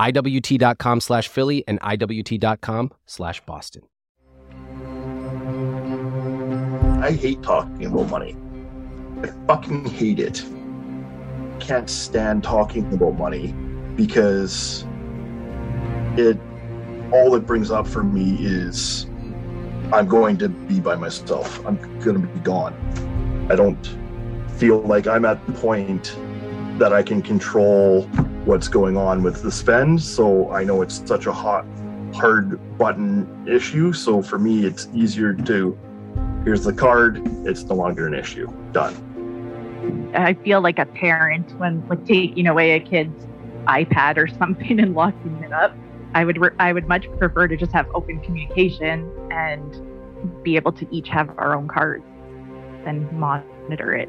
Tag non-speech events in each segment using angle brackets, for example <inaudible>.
IWT.com slash Philly and IWT.com slash Boston. I hate talking about money. I fucking hate it. Can't stand talking about money because it all it brings up for me is I'm going to be by myself. I'm going to be gone. I don't feel like I'm at the point that I can control what's going on with the spend. So I know it's such a hot, hard button issue. So for me, it's easier to here's the card, it's no longer an issue. Done. I feel like a parent when like taking away a kid's iPad or <laughs> something and locking it up. I would re- I would much prefer to just have open communication and be able to each have our own cards than monitor it.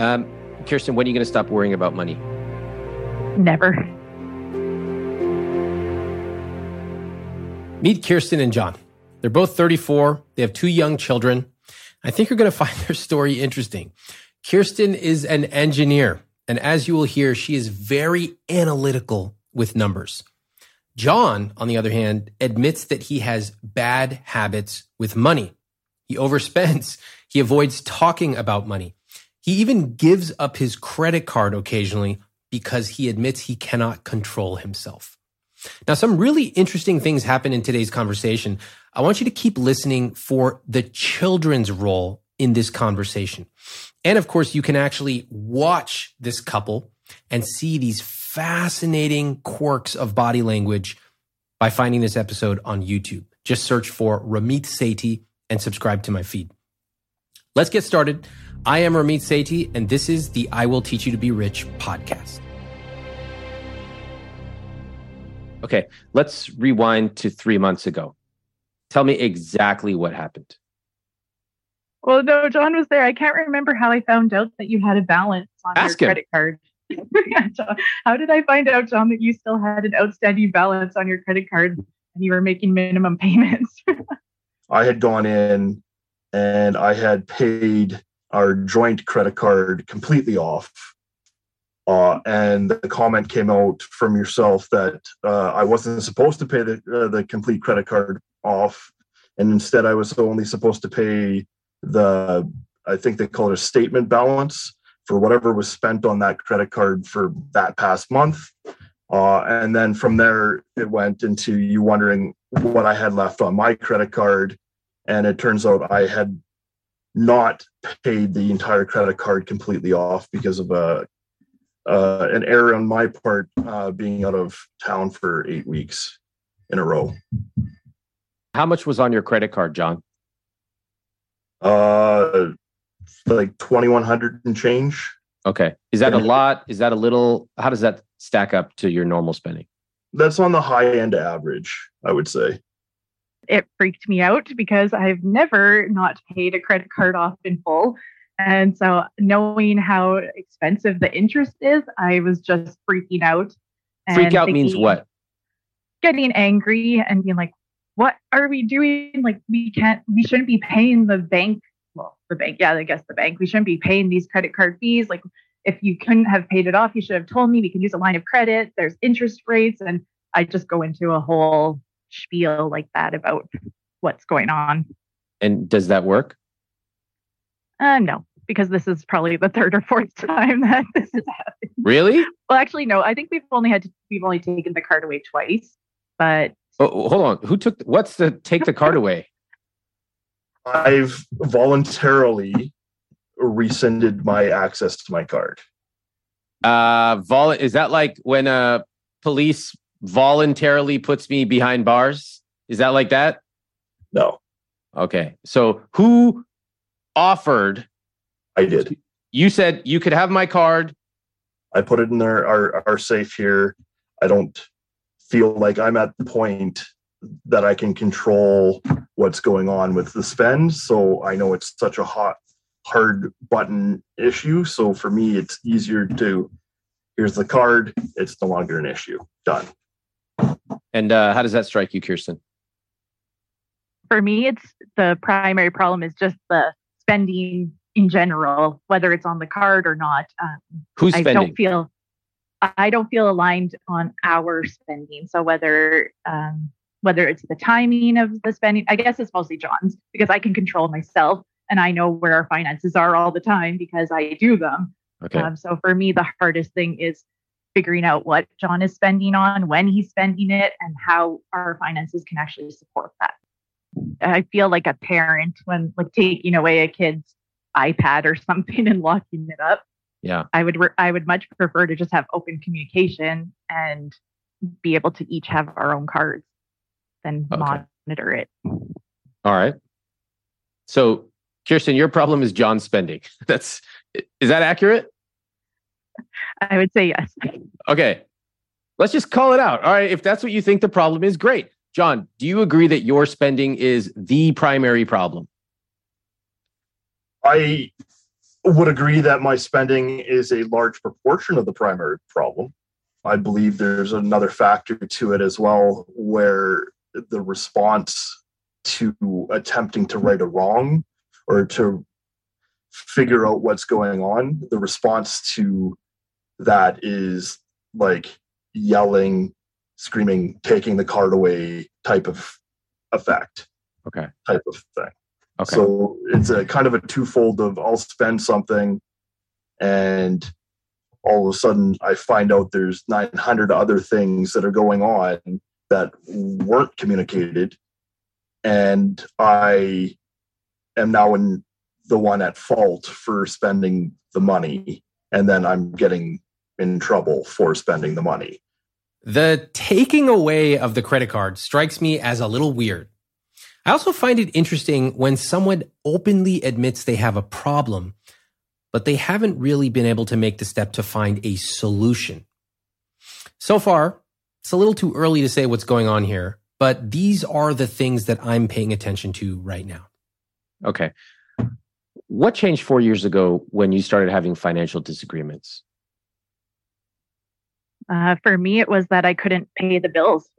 Um, Kirsten, when are you going to stop worrying about money? Never. Meet Kirsten and John. They're both 34. They have two young children. I think you're going <laughs> to find their story interesting. Kirsten is an engineer. And as you will hear, she is very analytical with numbers. John, on the other hand, admits that he has bad habits with money. He overspends. He avoids talking about money. He even gives up his credit card occasionally because he admits he cannot control himself. Now, some really interesting things happen in today's conversation. I want you to keep listening for the children's role in this conversation. And of course, you can actually watch this couple and see these fascinating quirks of body language by finding this episode on YouTube. Just search for Ramit Sethi and subscribe to my feed. Let's get started. I am Ramit Sethi, and this is the I Will Teach You to Be Rich podcast. Okay, let's rewind to three months ago. Tell me exactly what happened. Well, no, John was there. I can't remember how I found out that you had a balance on Ask your him. credit card. <laughs> How did I find out, John, that you still had an outstanding balance on your credit card and you were making minimum <laughs> payments? I had gone in and I had paid our joint credit card completely off. Uh, and the comment came out from yourself that uh, I wasn't supposed to pay the, uh, the complete credit card off. And instead, I was only supposed to pay the, I think they call it a statement balance for whatever was spent on that credit card for that past month. Uh, and then from there, it went into you wondering what I had left on my credit card. And it turns out I had not paid the entire credit card completely off because of a uh, an error on my part uh, being out of town for eight weeks in a row. How much was on your credit card, John? Uh, like twenty one hundred and change. Okay. Is that a lot? Is that a little? How does that stack up to your normal spending? That's on the high end average, I would say. It freaked me out because I've never not paid a credit card off in full. And so knowing how expensive the interest is, I was just freaking out. Freak out means what? getting angry and being like, what are we doing? Like, we can't, we shouldn't be paying the bank. Well, the bank, yeah, I guess the bank. We shouldn't be paying these credit card fees. Like, if you couldn't have paid it off, you should have told me we can use a line of credit. There's interest rates. And I just go into a whole spiel like that about what's going on. And does that work? Uh, no, because this is probably the third or fourth time <laughs> that this has happened. Really? Well, actually, no. I think we've only had to, we've only taken the card away twice. But oh, hold on, who took? What's the take the card away? I've voluntarily rescinded my access to my card. Uh, vol is that like when a police voluntarily puts me behind bars? Is that like that? No. Okay. So who offered? I did. You said you could have my card. I put it in there, our, our safe here. I don't feel like I'm at the point that I can control what's going on with the spend. So I know it's such a hot, hard button issue. So for me, it's easier to here's the card. It's no longer an issue. Done. And uh, how does that strike you, Kirsten? For me, it's the primary problem is just the spending in general, whether it's on the card or not. Um, Who's spending? I don't feel I don't feel aligned on our spending. So whether um, whether it's the timing of the spending, I guess it's mostly John's because I can control myself and I know where our finances are all the time because I do them. Okay. Um, so for me, the hardest thing is figuring out what John is spending on, when he's spending it, and how our finances can actually support that. I feel like a parent when like taking away a kid's iPad or <laughs> something and locking it up. Yeah. I would re- i would much prefer to just have open communication and be able to each have our own cards than okay. monitor it. All right. So kirsten your problem is john spending. <laughs> That's is that accurate i would say yes. Okay. Let's just call it out. All right. If that's what you think the problem is great. John do you agree that your spending is the primary problem? I would agree that my spending is a large proportion of the primary problem. I believe there's another factor to it as well, where the response to attempting to right a wrong or to figure out what's going on, the response to that is like yelling, screaming, taking the card away type of effect. Okay. Type of thing. Okay. So it's a kind of a twofold of I'll spend something and all of a sudden I find out there's 900 other things that are going on that weren't communicated. And I am now in the one at fault for spending the money. And then I'm getting in trouble for spending the money. The taking away of the credit card strikes me as a little weird. I also find it interesting when someone openly admits they have a problem, but they haven't really been able to make the step to find a solution. So far, it's a little too early to say what's going on here, but these are the things that I'm paying attention to right now. Okay. What changed four years ago when you started having financial disagreements? Uh, for me, it was that I couldn't pay the bills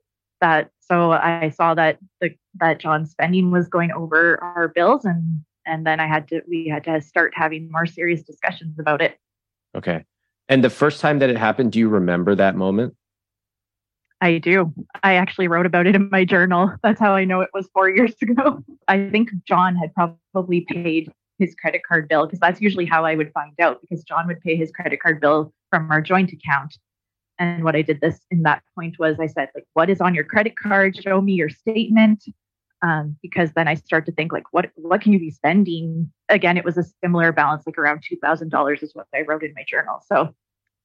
that so I saw that the that John's spending was going over our bills and and then I had to we had to start having more serious discussions about it. Okay. And the first time that it happened, do you remember that moment? I do. I actually wrote about it in my journal. <laughs> That's how I know it was 4 years <laughs> ago. I think John had probably paid his credit card bill because that's usually how I would find out because John would pay his credit card bill from our joint account and what I did this in that point was I said, like, what is on your credit card? Show me your statement. Um, because then I start to think like, what what can you be spending? Again, it was a similar balance, like around two thousand dollars is what I wrote in my journal. So,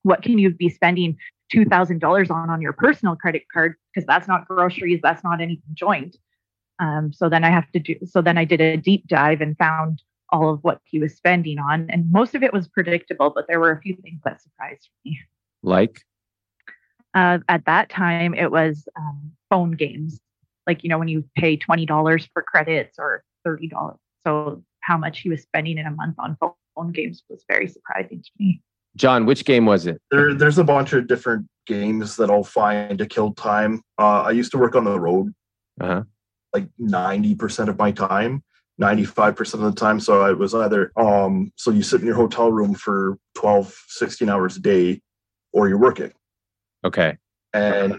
what can you be spending two thousand dollars on on your personal credit card? Because that's not groceries, that's not anything joint. Um, so then I have to do. So then I did a deep dive and found all of what he was spending on, and most of it was predictable, but there were a few things that surprised me. Like uh, at that time, it was um, phone games. Like, you know, when you pay $20 for credits or $30. So, how much he was spending in a month on phone games was very surprising to me. John, which game was it? There, there's a bunch of different games that I'll find to kill time. Uh, I used to work on the road Uh-huh. like 90% of my time, 95% of the time. So I was either, um, so you sit in your hotel room for 12, 16 hours a day, or you're working. Okay. And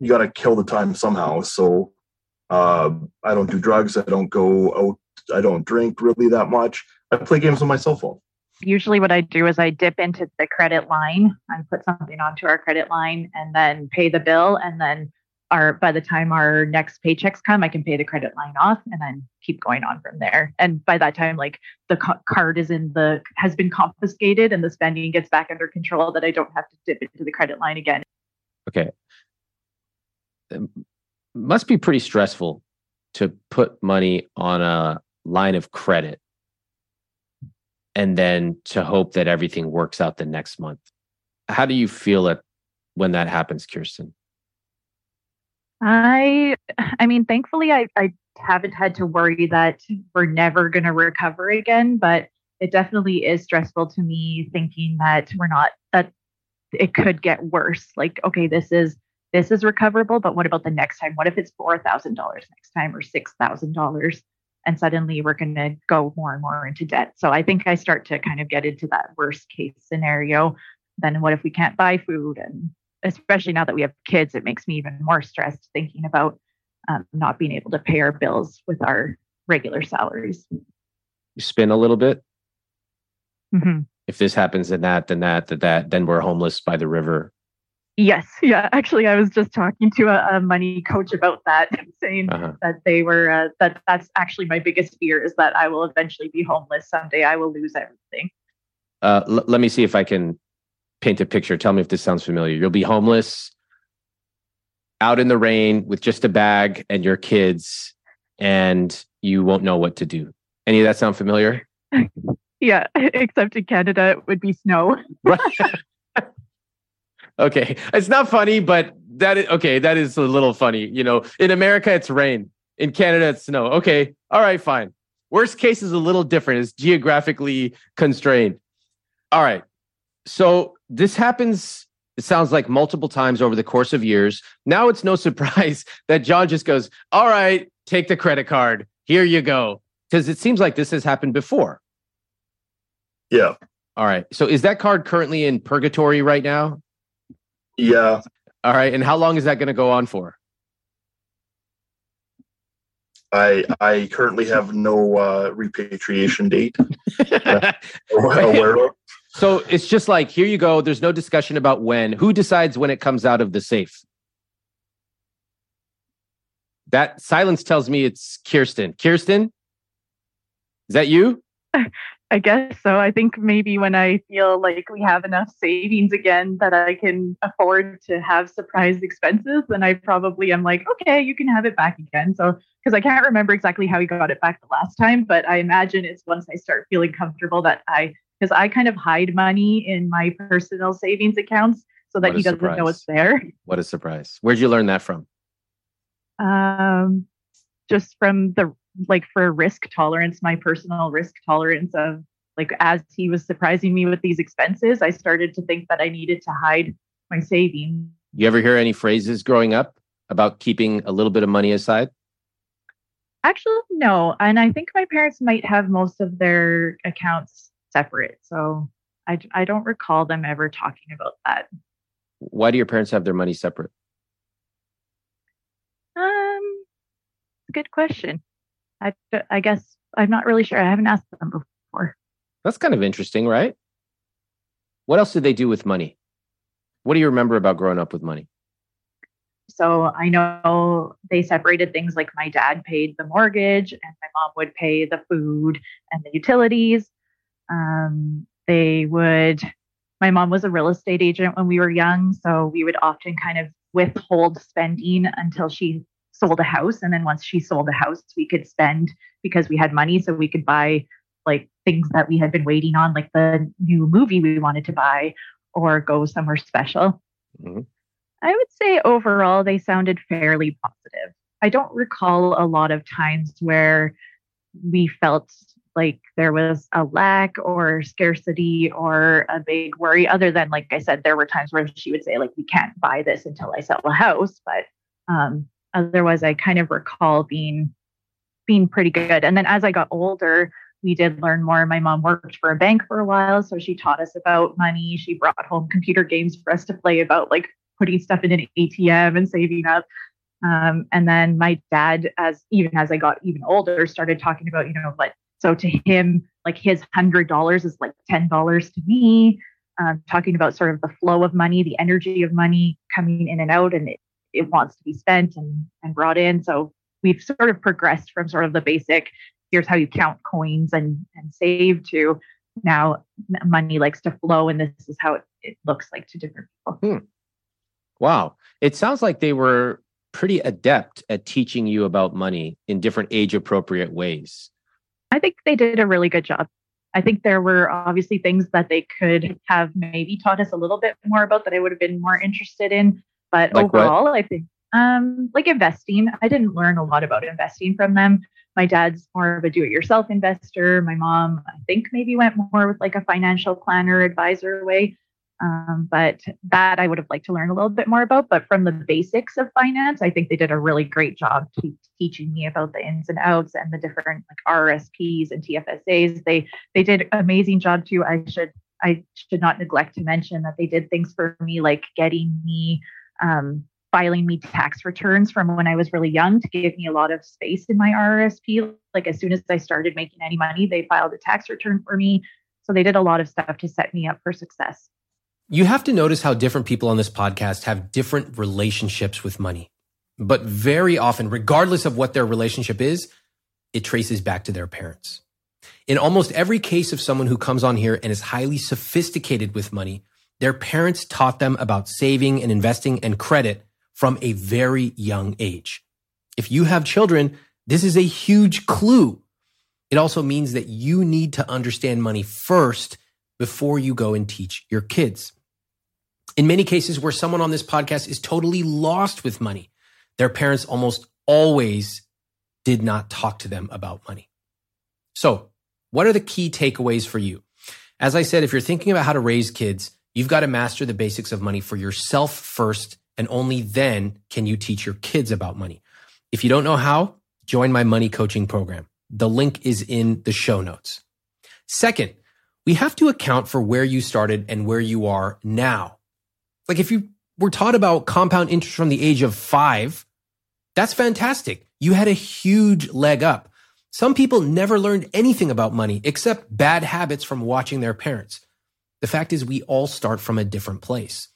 you got to kill the time somehow. So uh, I don't do drugs. I don't go out. I don't drink really that much. I play games on my cell phone. Usually, what I do is I dip into the credit line. and put something onto our credit line and then pay the bill. And then, our by the time our next paychecks come, I can pay the credit line off and then keep going on from there. And by that time, like the ca- card is in the has been confiscated and the spending gets back under control. That I don't have to dip into the credit line again. Okay. It must be pretty stressful to put money on a line of credit and then to hope that everything works out the next month. How do you feel it when that happens, Kirsten? I I mean, thankfully I, I haven't had to worry that we're never gonna recover again, but it definitely is stressful to me thinking that we're not that it could get worse. Like, okay, this is this is recoverable, but what about the next time? What if it's four thousand dollars next time or six thousand dollars? And suddenly we're gonna go more and more into debt. So I think I start to kind of get into that worst case scenario. Then what if we can't buy food and especially now that we have kids, it makes me even more stressed thinking about um, not being able to pay our bills with our regular salaries. You spin a little bit. hmm If this happens, then that, then that, then that, then we're homeless by the river. Yes, yeah. Actually, I was just talking to a, a money coach about that, saying Uh-huh. that they were uh, that that's actually my biggest fear is that I will eventually be homeless someday. I will lose everything. Uh, l- let me see if I can paint a picture. Tell me if this sounds familiar. You'll be homeless, out in the rain with just a bag and your kids, and you won't know what to do. Any of that sound familiar? <laughs> Yeah, <laughs> except in Canada, it would be snow. Right. <laughs> okay. It's not funny, but that is okay. That is a little funny. You know, in America, it's rain. In Canada, it's snow. Okay. All right, fine. Worst case is a little different. It's geographically constrained. All right. So this happens, it sounds like multiple times over the course of years. Now it's no <laughs> surprise that John just goes, All right, take the credit card. Here you go. Because it seems like this has happened before. Yeah. All right. So is that card currently in purgatory right now? Yeah. All right. And how long is that going to go on for? I I currently have no uh, repatriation date <laughs> aware of. So it's just like, here you go. There's no discussion about when. Who decides when it comes out of the safe? That silence tells me it's Kirsten. Kirsten? Is that you? I guess so. I think maybe when I feel like we have enough savings again that I can afford to have surprise expenses, then I probably am like, okay, you can have it back again. So, because I can't remember exactly how he got it back the last time, but I imagine it's once I start feeling comfortable that I, because I kind of hide money in my personal savings accounts so that he doesn't know it's there. What a surprise. Where'd you learn that from? Um, just from the like for risk tolerance, my personal risk tolerance of like as he was surprising me with these expenses, I started to think that I needed to hide my savings. You ever hear any phrases growing up about keeping a little bit of money aside? Actually, no. And I think my parents might have most of their accounts separate. So I, I don't recall them ever talking about that. Why do your parents have their money separate? Um, good question. I, I guess I'm not really sure. I haven't asked them before. That's kind of interesting, right? What else did they do with money? What do you remember about growing up with money? So I know they separated things like my dad paid the mortgage and my mom would pay the food and the utilities. Um, they would, my mom was a real estate agent when we were young. So we would often kind of withhold spending until she sold a house. And then once she sold the house, we could spend because we had money. So we could buy like things that we had been waiting on, like the new movie we wanted to buy or go somewhere special. Mhm. I would say overall they sounded fairly positive. I don't recall a lot of times where we felt like there was a lack or scarcity or a big worry other than like i said there were times where she would say like we can't buy this until i sell a house but um, otherwise i kind of recall being being pretty good. And then as i got older we did learn more. My mom worked for a bank for a while so she taught us about money. She brought home computer games for us to play about like putting stuff in an atm and saving up. Um, and then my dad as even as i got even older started talking about you know like so to him, like his hundred dollars is like ten dollars to me. Um, talking about sort of the flow of money, the energy of money coming in and out, and it, it wants to be spent and and brought in. So we've sort of progressed from sort of the basic here's how you count coins and and save to now money likes to flow and this is how it, it looks like to different people. Hmm. Wow. It sounds like they were pretty adept at teaching you about money in different age appropriate ways. I think they did a really good job. I think there were obviously things that they could have maybe taught us a little bit more about that I would have been more interested in. But like overall, what? I think um, like investing, I didn't learn a lot about investing from them. My dad's more of a do-it-yourself investor. My mom, I think, maybe went more with like a financial planner advisor way. Um, but that I would have liked to learn a little bit more about. But from the basics of finance, I think they did a really great job teaching me about the ins and outs and the different like RSPs and TFSAs. They they did amazing job too. I should I should not neglect to mention that they did things for me like getting me um, filing me tax returns from when I was really young to give me a lot of space in my RSP. Like as soon as I started making any money, they filed a tax return for me. So they did a lot of stuff to set me up for success. You have to notice how different people on this podcast have different relationships with money. But very often, regardless of what their relationship is, it traces back to their parents. In almost every case of someone who comes on here and is highly sophisticated with money, their parents taught them about saving and investing and credit from a very young age. If you have children, this is a huge clue. It also means that you need to understand money first before you go and teach your kids. In many cases where someone on this podcast is totally lost with money, their parents almost always did not talk to them about money. So, what are the key takeaways for you? As I said, if you're thinking about how to raise kids, you've got to master the basics of money for yourself first, and only then can you teach your kids about money. If you don't know how, join my money coaching program. The link is in the show notes. Second, we have to account for where you started and where you are now. Like if you were taught about compound interest from the age of five, that's fantastic. You had a huge leg up. Some people never learned anything about money except bad habits from watching their parents. The fact is, we all start from a different place.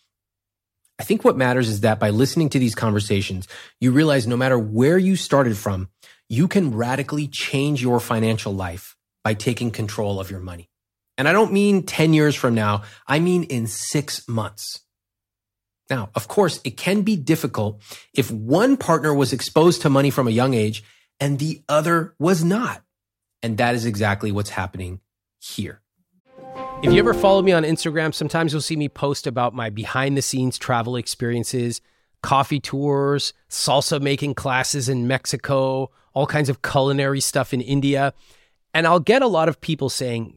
I think what matters is that by listening to these conversations, you realize no matter where you started from, you can radically change your financial life by taking control of your money. And I don't mean 10 years from now. I mean in six months. Now, of course, it can be difficult if one partner was exposed to money from a young age and the other was not. And that is exactly what's happening here. If you ever follow me on Instagram, sometimes you'll see me post about my behind the scenes travel experiences, coffee tours, salsa making classes in Mexico, all kinds of culinary stuff in India. And I'll get a lot of people saying,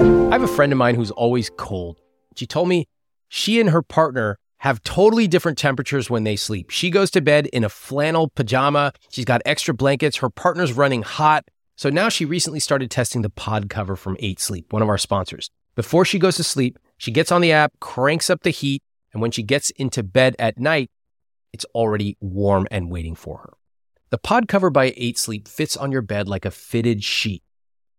I have a friend of mine who's always cold. She told me she and her partner have totally different temperatures when they sleep. She goes to bed in a flannel pajama. She's got extra blankets. Her partner's running hot. So now she recently started testing the pod cover from 8 Sleep, one of our sponsors. Before she goes to sleep, she gets on the app, cranks up the heat, and when she gets into bed at night, it's already warm and waiting for her. The pod cover by 8 Sleep fits on your bed like a fitted sheet,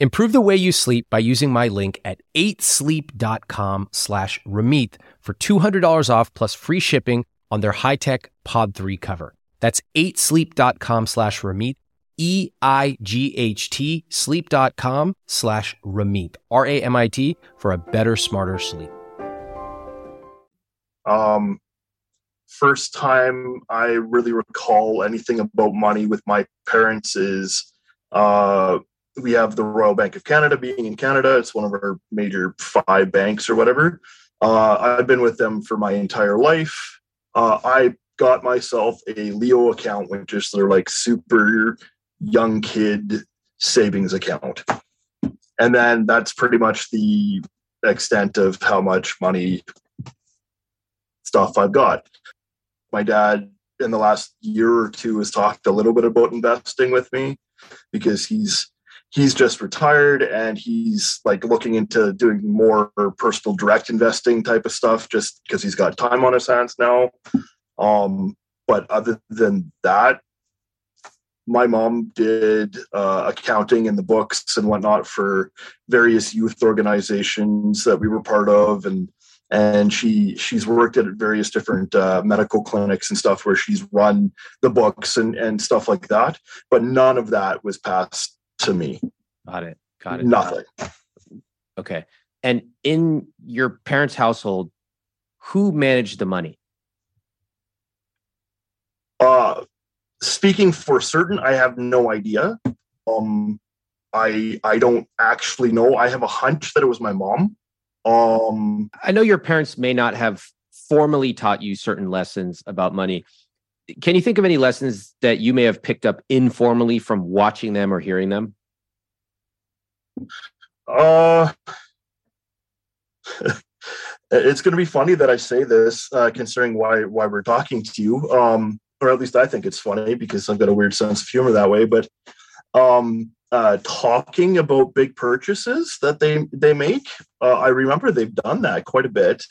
Improve the way you sleep by using my link at 8sleep.com slash Ramit for $200 off plus free shipping on their high-tech Pod 3 cover. That's 8sleep.com slash Ramit, E-I-G-H-T, sleep.com slash Ramit, R-A-M-I-T, for a better, smarter sleep. Um, first time I really recall anything about money with my parents is uh, we have the Royal Bank of Canada being in Canada. It's one of our major five banks or whatever. Uh, I've been with them for my entire life. Uh, I got myself a Leo account, which is their like super young kid savings account. And then that's pretty much the extent of how much money stuff I've got. My dad in the last year or two has talked a little bit about investing with me because he's he's just retired and he's like looking into doing more personal direct investing type of stuff just because he's got time on his hands now. Um, but other than that my mom did uh, accounting in the books and whatnot for various youth organizations that we were part of and and she she's worked at various different uh, medical clinics and stuff where she's run the books and and stuff like that. But none of that was passed to me Got it. Got it. nothing Okay. And in your parents' household, who managed the money? uh speaking for certain i have no idea um i i don't actually know i have a hunch that it was my mom um I know your parents may not have formally taught you certain lessons about money. Can you think of any lessons that you may have picked up informally from watching them or hearing them? Uh, <laughs> it's going to be funny that I say this, uh, considering why why we're talking to you. Um, or at least I think it's funny because I've got a weird sense of humor that way. But um, uh, talking about big purchases that they they make, uh, I remember they've done that quite a bit,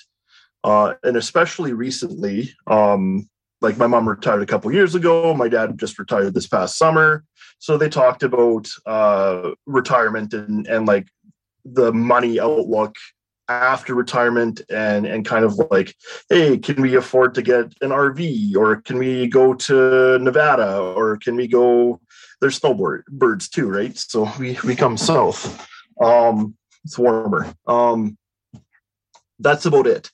uh, and especially recently. Um, like my mom retired a couple years ago. My dad just retired this past summer. So they talked about uh, retirement and and like the money outlook after retirement and and kind of like hey can we afford to get an rv or can we go to nevada or can we go there's snowboard birds too right so we we come south um it's warmer um that's about it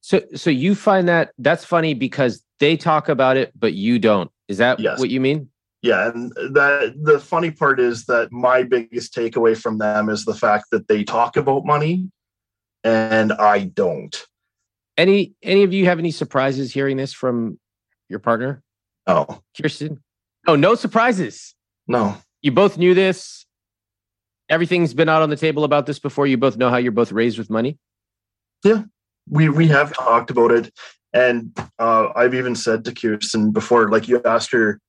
So so you find that that's funny because they talk about it, but you don't. Is that Yes. what you mean? yeah and that the funny part is that my biggest takeaway from them is the fact that they talk about money and i don't Any any of you have any surprises hearing this from your partner, no Kirsten? Oh, no surprises. no You both knew this. Everything's been out on the table about this before. You both know how you're both raised with money. Yeah. We we have talked about it and uh, i've even said to kirsten before like you asked her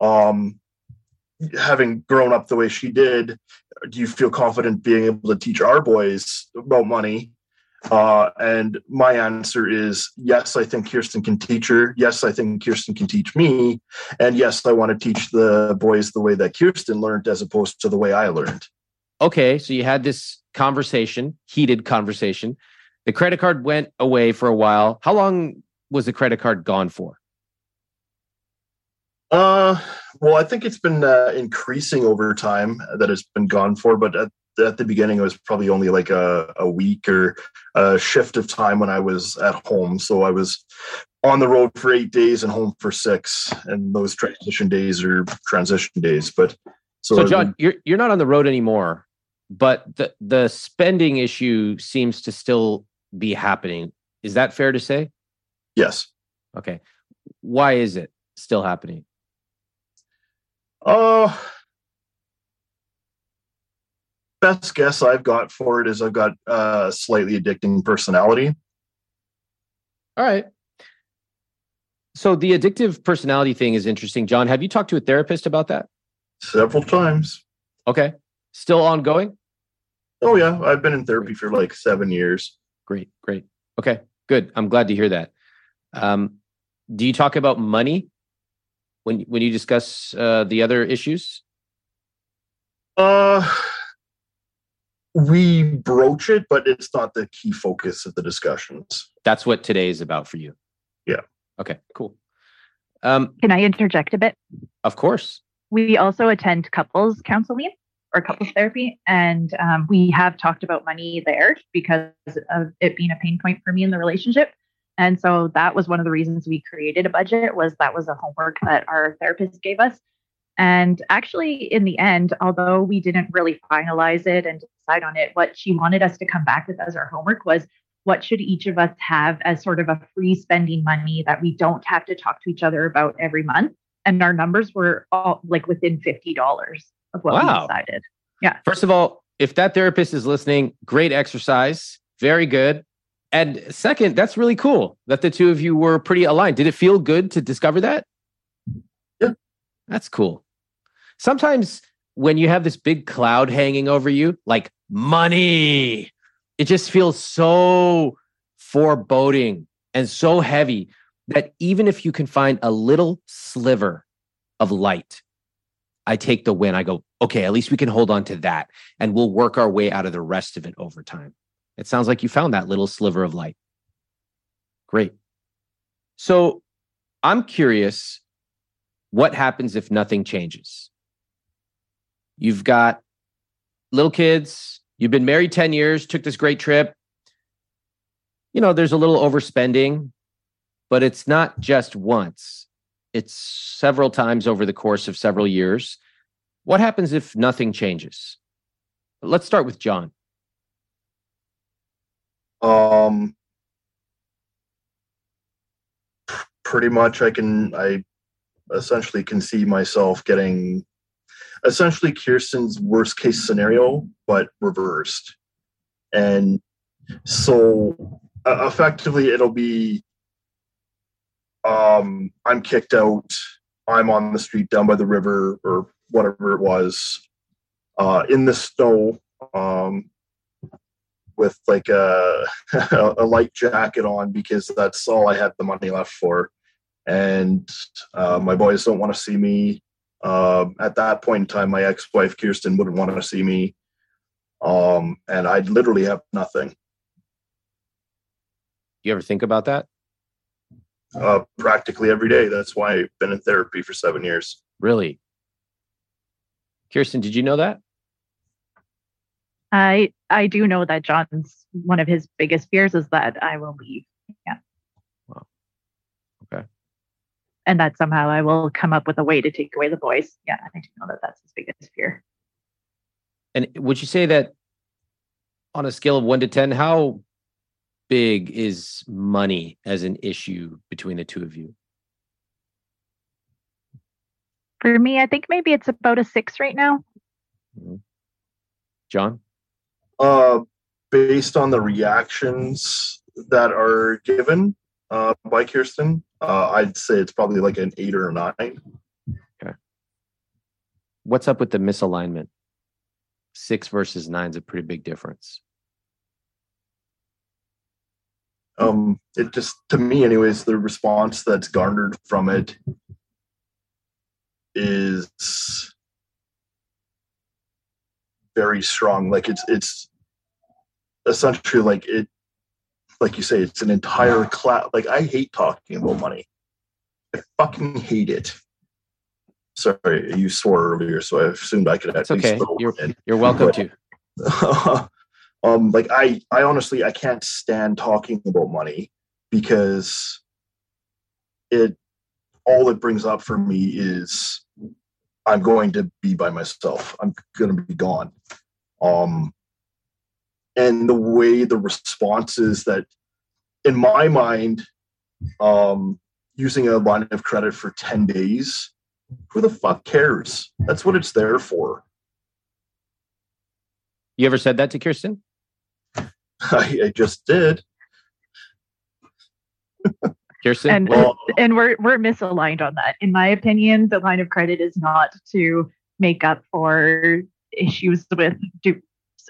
um having grown up the way she did do you feel confident being able to teach our boys about money uh, and my answer is yes i think kirsten can teach her yes i think kirsten can teach me and yes i want to teach the boys the way that kirsten learned as opposed to the way i learned Okay, so you had this conversation, heated conversation. The credit card went away for a while. How long was the credit card gone for? Uh, well, I think it's been uh, increasing over time that it's been gone for, but at, at the beginning, it was probably only like a, a week or a shift of time when I was at home. So I was on the road for eight days and home for six, and those transition days are transition days. But so, So, John, you're you're not on the road anymore. but the the spending issue seems to still be happening. Is that fair to say? Yes. Okay. Why is it still happening? Uh best guess I've got for it is I've got uh slightly addicting personality. All right. So the addictive personality thing is interesting. John, have you talked to a therapist about that? Several times. Okay. Still ongoing? Oh yeah, I've been in therapy for like seven years. Great, great. Okay, good. I'm glad to hear that. Um, do you talk about money when when you discuss uh, the other issues? Uh we broach it, but it's not the key focus of the discussions. That's what today is about for you. Yeah. Okay, cool. Um, Can I interject a bit? of course. We also attend couples counseling or couples therapy, and um, we have talked about money there because of it being a pain point for me in the relationship. And so that was one of the reasons we created a budget was that was a homework that our therapist gave us. And actually, in the end, although we didn't really finalize it and decide on it, what she wanted us to come back with as our homework was what should each of us have as sort of a free spending money that we don't have to talk to each other about every month. And our numbers were all like within $50 of what Wow. we decided. Yeah. First of all, if that therapist is listening, great exercise, very good. And second, that's really cool that the two of you were pretty aligned. Did it feel good to discover that? Yeah. That's cool. Sometimes when you have this big cloud hanging over you, like money, it just feels so foreboding and so heavy that even if you can find a little sliver of light, I take the win. I go, okay, at least we can hold on to that and we'll work our way out of the rest of it over time. It sounds like you found that little sliver of light. Great. So I'm curious what happens if nothing changes? You've got little kids, you've been married 10 years, took this great trip. You know, there's a little overspending, but it's not just once, it's several times over the course of several years. What happens if nothing changes? Let's start with John. Um, pretty much, I can I essentially can see myself getting essentially Kirsten's worst case scenario, but reversed, and so uh, effectively it'll be um I'm kicked out, I'm on the street down by the river or whatever it was, uh, in the snow. Um, with like a, <laughs> a light jacket on because that's all I had the money left for. And uh, my boys don't want to see me. Um, at that point in time, my ex-wife Kirsten wouldn't want to see me, um, and I'd literally have nothing. You ever think about that? Uh, practically every day. That's why I've been in therapy for seven years. Really? Kirsten, did you know that? I I do know that John's one of his biggest fears is that I will leave. Yeah. Wow. Okay. And that somehow I will come up with a way to take away the boys. Yeah, I do know that that's his biggest fear. And would you say that on a scale of one to 10, how big is money as an issue between the two of you? For me, I think maybe it's about a six right now. Mm-hmm. John? Uh, based on the reactions that are given uh, by Kirsten, uh, I'd say it's probably like an eight or a nine. Okay. What's up with the misalignment? Six versus nine is a pretty big difference. um it just to me anyways the response that's garnered from it is very strong like it's it's essentially like it like you say it's an entire class like i hate talking about money i fucking hate it sorry you swore earlier so i assumed i could at It's okay. You're, you're welcome But- to. <laughs> um like i i honestly i can't stand talking about money because it all it brings up for me is i'm going to be by myself i'm going to be gone Um, and the way the response is that, in my mind, um, using a line of credit for 10 days, who the fuck cares? That's what it's there for. You ever said that to Kirsten? <laughs> I, I just did. <laughs> Kirsten? and Well- and we're we're misaligned on that. In my opinion, the line of credit is not to make up for issues with do,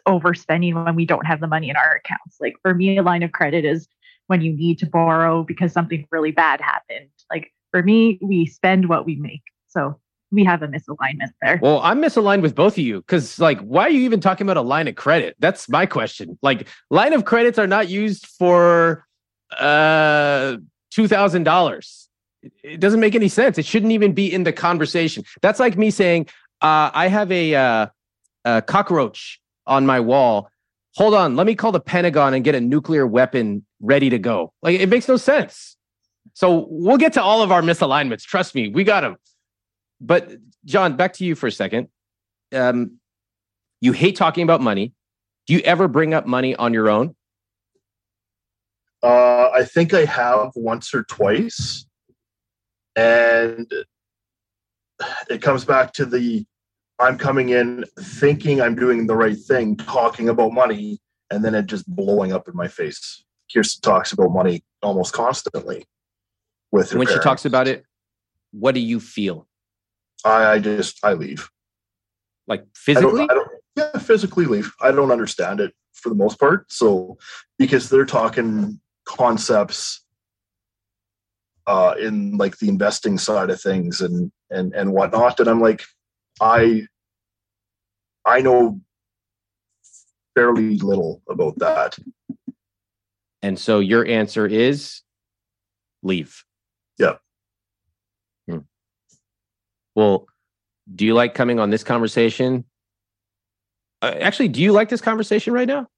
overspending when we don't have the money in our accounts. Like for me, a line of credit is when you need to borrow because something really bad happened. Like for me, we spend what we make. So we have a misalignment there. Well, I'm misaligned with both of you because, like, why are you even talking about a line of credit? That's my question. Like, line of credits are not used for uh two thousand dollars. It doesn't make any sense. It shouldn't even be in the conversation. That's like me saying, uh, "I have a, uh, a cockroach on my wall. Hold on, let me call the Pentagon and get a nuclear weapon ready to go." Like, it makes no sense. So we'll get to all of our misalignments. Trust me, we got them. But John, back to you for a second. Um, you hate talking about money. Do you ever bring up money on your own? Uh, I think I have once or twice. And it comes back to the I'm coming in thinking I'm doing the right thing, talking about money, and then it just blowing up in my face. Kirsten talks about money almost constantly with when she talks about it, what do you feel? I, I just I leave. Like I don't, physically? I don't, yeah, physically leave. I don't understand it for the most part. So because they're talking concepts uh, in like the investing side of things and and and whatnot, and I'm like, I I know fairly little about that. And so your answer is leave. Yeah. Hmm. Well, do you like coming on this conversation? Uh, actually, do you like this conversation right now?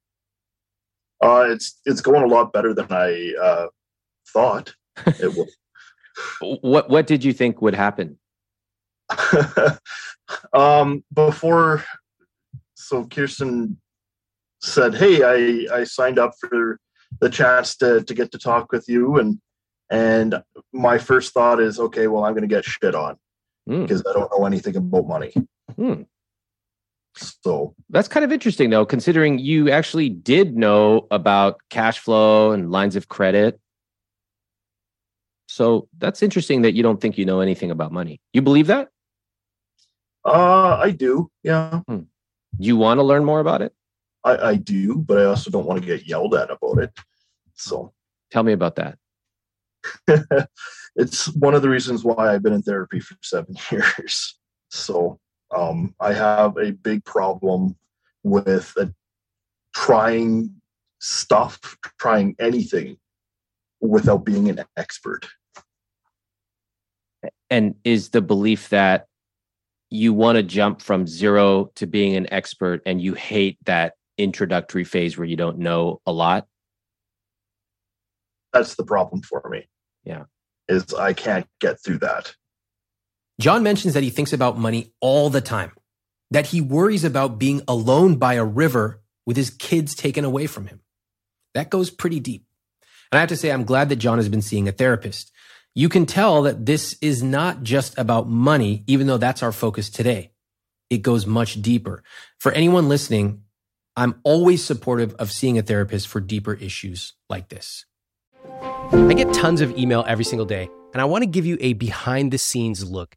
Uh, it's it's going a lot better than I uh, thought it would. <laughs> What What did you think would happen? <laughs> um, before, so Kirsten said, "Hey, I I signed up for the chance to to get to talk with you," and and my first thought is, okay, well, I'm going to get shit on Hmm. because I don't know anything about money. Hmm. So That's kind of interesting, though, considering you actually did know about cash flow and lines of credit. So that's interesting that you don't think you know anything about money. You believe that? uh, I do, yeah, You want to learn more about it? I, I do, but I also don't want to get yelled at about it. So Tell me about that. <laughs> it's one of the reasons why I've been in therapy for seven <laughs> years. So um, I have a big problem with uh, trying stuff, trying anything without being an expert. And is the belief that you want to jump from zero to being an expert and you hate that introductory phase where you don't know a lot? That's the problem for me. Yeah. Is I can't get through that. John mentions that he thinks about money all the time, that he worries about being alone by a river with his kids taken away from him. That goes pretty deep. And I have to say, I'm glad that John has been seeing a therapist. You can tell that this is not just about money, even though that's our focus today. It goes much deeper. For anyone listening, I'm always supportive of seeing a therapist for deeper issues like this. I get tons of email every single day, and I want to give you a behind the scenes look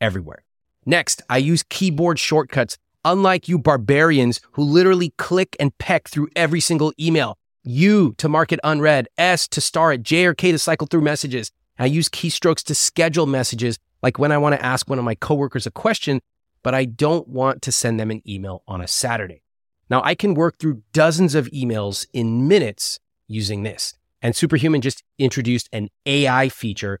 everywhere. Next, I use keyboard shortcuts, unlike you barbarians who literally click and peck through every single email. U to mark it unread, S to star it, J or K to cycle through messages. I use keystrokes to schedule messages, like when I want to ask one of my coworkers a question, but I don't want to send them an email on a Saturday. Now I can work through dozens of emails in minutes using this. And Superhuman just introduced an AI feature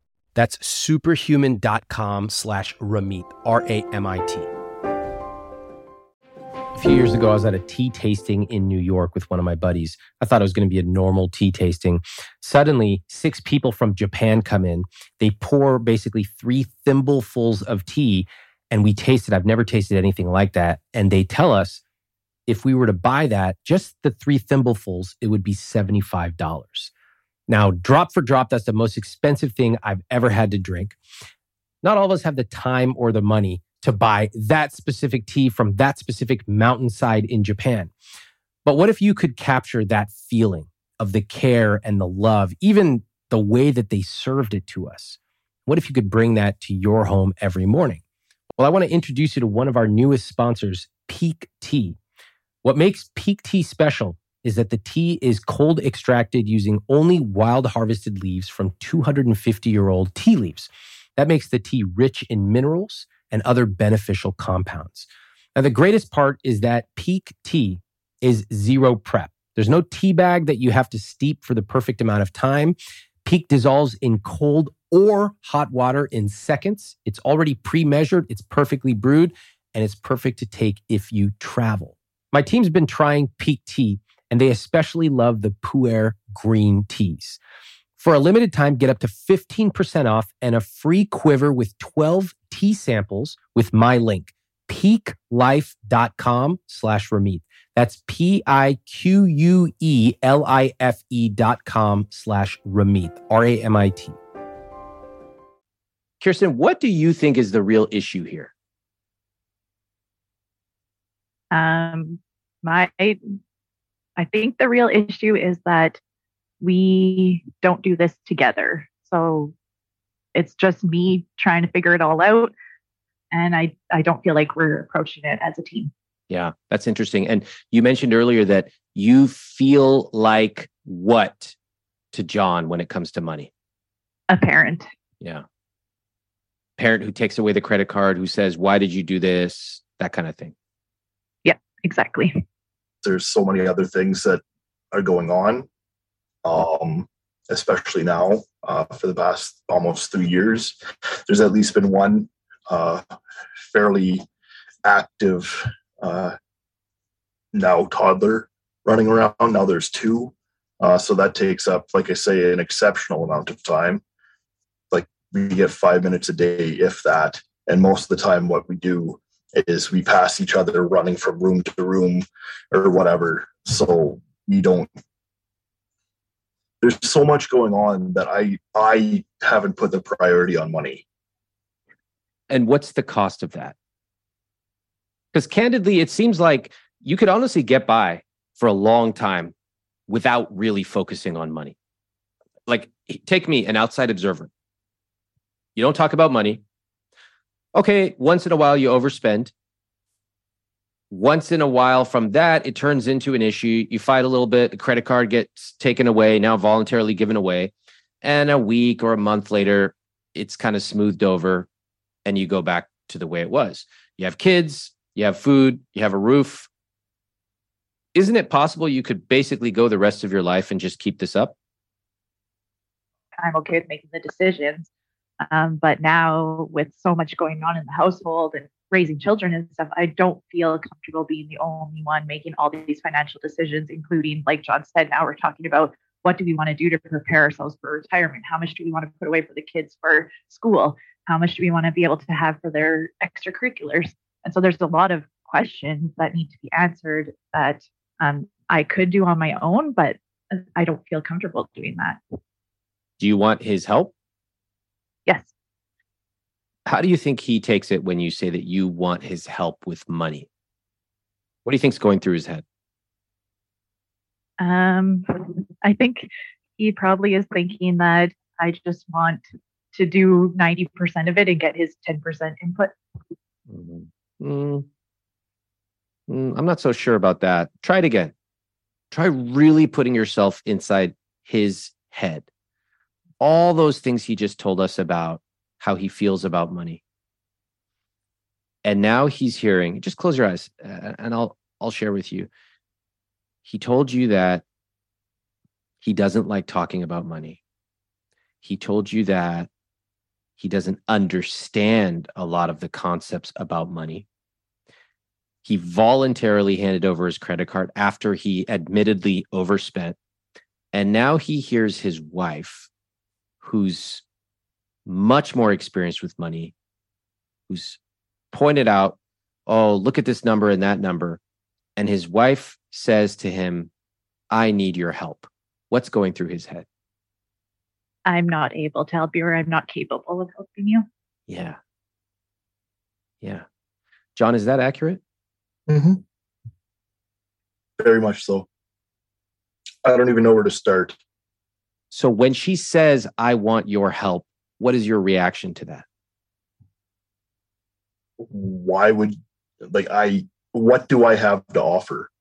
That's superhuman.com slash Ramit, R A M I T. A few years ago, I was at a tea tasting in New York with one of my buddies. I thought it was going to be a normal tea tasting. Suddenly, six people from Japan come in. They pour basically three thimblefuls of tea, and we tasted. I've never tasted anything like that. And they tell us if we were to buy that, just the three thimblefuls, it would be $75. Now, drop for drop, that's the most expensive thing I've ever had to drink. Not all of us have the time or the money to buy that specific tea from that specific mountainside in Japan. But what if you could capture that feeling of the care and the love, even the way that they served it to us? What if you could bring that to your home every morning? Well, I want to introduce you to one of our newest sponsors, Pique Tea. What makes Pique Tea special is that the tea is cold extracted using only wild harvested leaves from 250 year old tea leaves. That makes the tea rich in minerals and other beneficial compounds. Now, the greatest part is that Pique Tea is zero prep. There's no tea bag that you have to steep for the perfect amount of time. Pique dissolves in cold or hot water in seconds. It's already pre measured, it's perfectly brewed, and it's perfect to take if you travel. My team's been trying Pique Tea and they especially love the Pu'er green teas. For a limited time, get up to 15% off and a free quiver with 12 tea samples with my link, piquelife.com slash Ramit. That's P-I-Q-U-E-L-I-F-E dot com slash Ramit, R-A-M-I-T. Kirsten, what do you think is the real issue here? Um, my I think the real issue is that we don't do this together. So it's just me trying to figure it all out. And I, I don't feel like we're approaching it as a team. Yeah, that's interesting. And you mentioned earlier that you feel like what to John when it comes to money? A parent. Yeah. Parent who takes away the credit card, who says, Why did you do this? That kind of thing. Yeah, exactly there's so many other things that are going on, um, especially now uh, for the past almost three years. There's at least been one uh, fairly active uh, now toddler running around. Now there's two. Uh, so that takes up, like I say, an exceptional amount of time. Like we get five minutes a day, if that. And most of the time, what we do is we pass each other running from room to room or whatever. So we don't there's so much going on that I I haven't put the priority on money. And what's the cost of that? Because candidly, it seems like you could honestly get by for a long time without really focusing on money. Like, take me, an outside observer. You don't talk about money. Okay, once in a while you overspend. Once in a while from that, it turns into an issue. You fight a little bit, the credit card gets taken away, now voluntarily given away. And a week or a month later, it's kind of smoothed over and you go back to the way it was. You have kids, you have food, you have a roof. Isn't it possible you could basically go the rest of your life and just keep this up? I'm okay with making the decisions. Um, but now, with so much going on in the household and raising children and stuff, I don't feel comfortable being the only one making all these financial decisions, including, like John said, now we're talking about what do we want to do to prepare ourselves for retirement? How much do we want to put away for the kids for school? How much do we want to be able to have for their extracurriculars? And so there's a lot of questions that need to be answered that um, I could do on my own, but I don't feel comfortable doing that. Do you want his help? How do you think he takes it when you say that you want his help with money? What do you think's going through his head? Um, I think he probably is thinking that I just want to do 90% of it and get his 10% input. Mm, mm, mm, I'm not so sure about that. Try it again. Try really putting yourself inside his head. All those things he just told us about how he feels about money. And now he's hearing, just close your eyes uh, and I'll I'll share with you. He told you that he doesn't like talking about money. He told you that he doesn't understand a lot of the concepts about money. He voluntarily handed over his credit card after he admittedly overspent. And now he hears his wife, who's much more experienced with money, who's pointed out, oh, look at this number and that number. And his wife says to him, I need your help. What's going through his head? I'm not able to help you or I'm not capable of helping you. Yeah. Yeah. John, is that accurate? Mm-hmm. Very much so. I don't even know where to start. So when she says, I want your help, what is your reaction to that? Why would, like, I, what do I have to offer?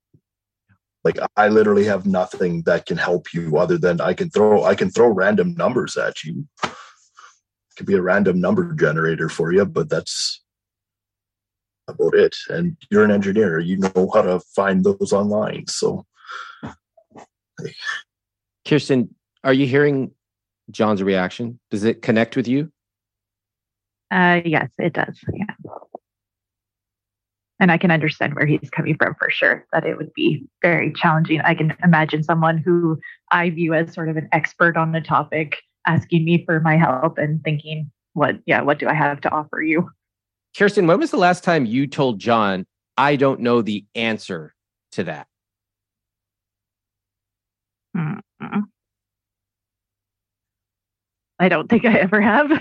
like i literally have nothing that can help you other than i can throw i can throw random numbers at you it could be a random number generator for you but that's about it and you're an engineer you know how to find those online so kirsten are you hearing john's reaction does it connect with you uh yes it does yeah and I can understand where he's coming from for sure, that it would be very challenging. I can imagine someone who I view as sort of an expert on the topic asking me for my help and thinking, what, yeah, what do I have to offer you? Kirsten, when was the last time you told John, I don't know the answer to that? Mm-hmm. I don't think I ever have.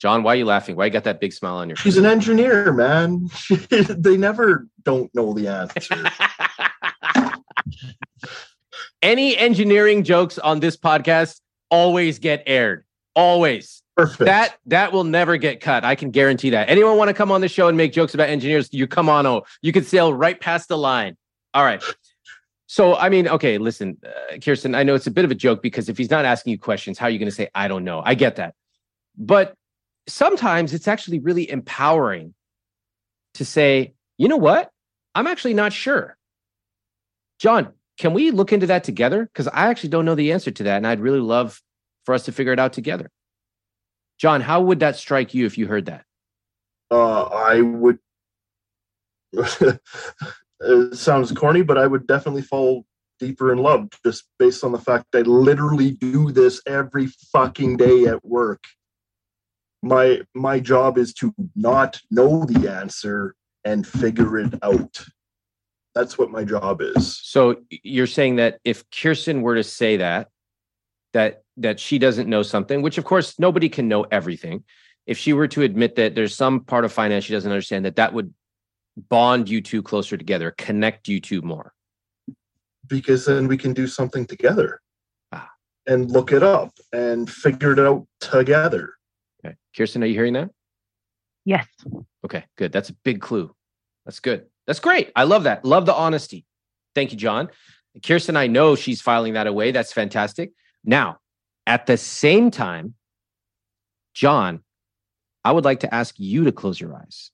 John, why are you laughing? Why you got that big smile on your face? She's an engineer, man. <laughs> they never don't know the answer. <laughs> Any engineering jokes on this podcast always get aired. Always. Perfect. That that will never get cut. I can guarantee that. Anyone want to come on the show and make jokes about engineers? You come on. Oh, you could sail right past the line. All right. So, I mean, okay, listen, uh, Kirsten, I know it's a bit of a joke because if he's not asking you questions, how are you going to say, I don't know? I get that. But sometimes it's actually really empowering to say, you know what? I'm actually not sure. John, can we look into that together? Because I actually don't know the answer to that. And I'd really love for us to figure it out together. John, how would that strike you if you heard that? Uh, I would. <laughs> it sounds corny, but I would definitely fall deeper in love just based on the fact I literally do this every fucking day at work. My my job is to not know the answer and figure it out. That's what my job is. So you're saying that if kirsten were to say that that that she doesn't know something which of course nobody can know everything. If she were to admit that there's some part of finance she doesn't understand that that would bond you two closer together connect you two more because then we can do something together ah. and look it up and figure it out together Okay. Kirsten, are you hearing that? Yes. Okay, good. That's a big clue. That's good. That's great. I love that. Love the honesty. Thank you, John. Kirsten, I know she's filing that away. That's fantastic. Now, at the same time, John, I would like to ask you to close your eyes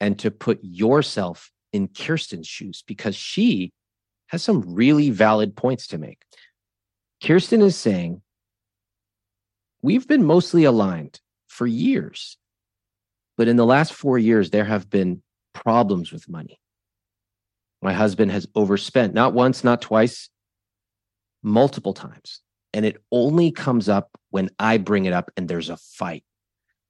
and to put yourself in Kirsten's shoes because she has some really valid points to make. Kirsten is saying, We've been mostly aligned for years. But in the last four years, there have been problems with money. My husband has overspent, not once, not twice, multiple times. And it only comes up when I bring it up and there's a fight.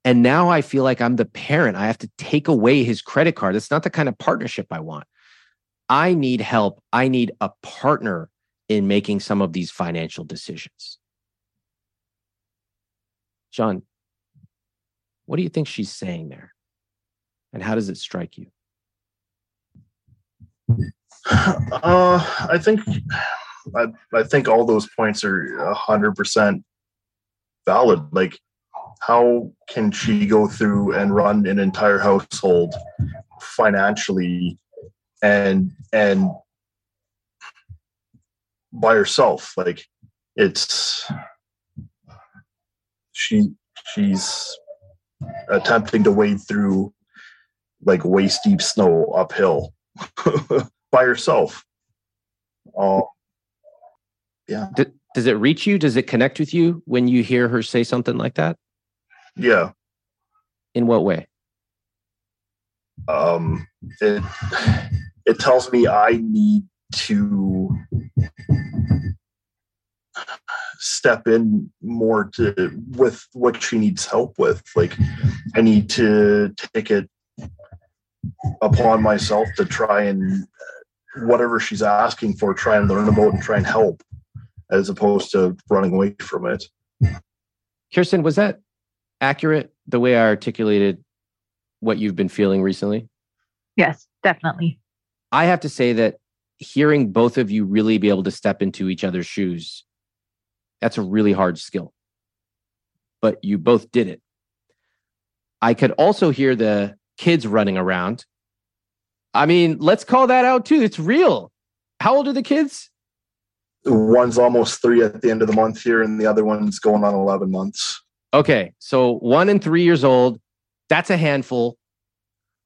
And now I feel like I'm the parent. I have to take away his credit card. It's not the kind of partnership I want. I need help. I need a partner in making some of these financial decisions. John, what do you think she's saying there? And how does it strike you? <sighs> Uh, I think I, I think all those points are hundred percent valid. Like, how can she go through and run an entire household financially and and by herself? Like, it's she she's attempting to wade through like waist deep snow uphill <laughs> by herself. Uh, yeah. Does it reach you? Does it connect with you when you hear her say something like that? Yeah. In what way? Um, it it tells me I need to step in more to with what she needs help with. Like I need to take it upon myself to try and whatever she's asking for, try and learn about and try and help, as opposed to running away from it. Kirsten, was that accurate the way I articulated what you've been feeling recently? Yes, definitely. I have to say that hearing both of you really be able to step into each other's shoes, that's a really hard skill. But you both did it. I could also hear the kids running around. I mean, let's call that out too. It's real. How old are the kids? One's almost three at the end of the month here, and the other one's going on 11 months. Okay. So one and three years old, that's a handful.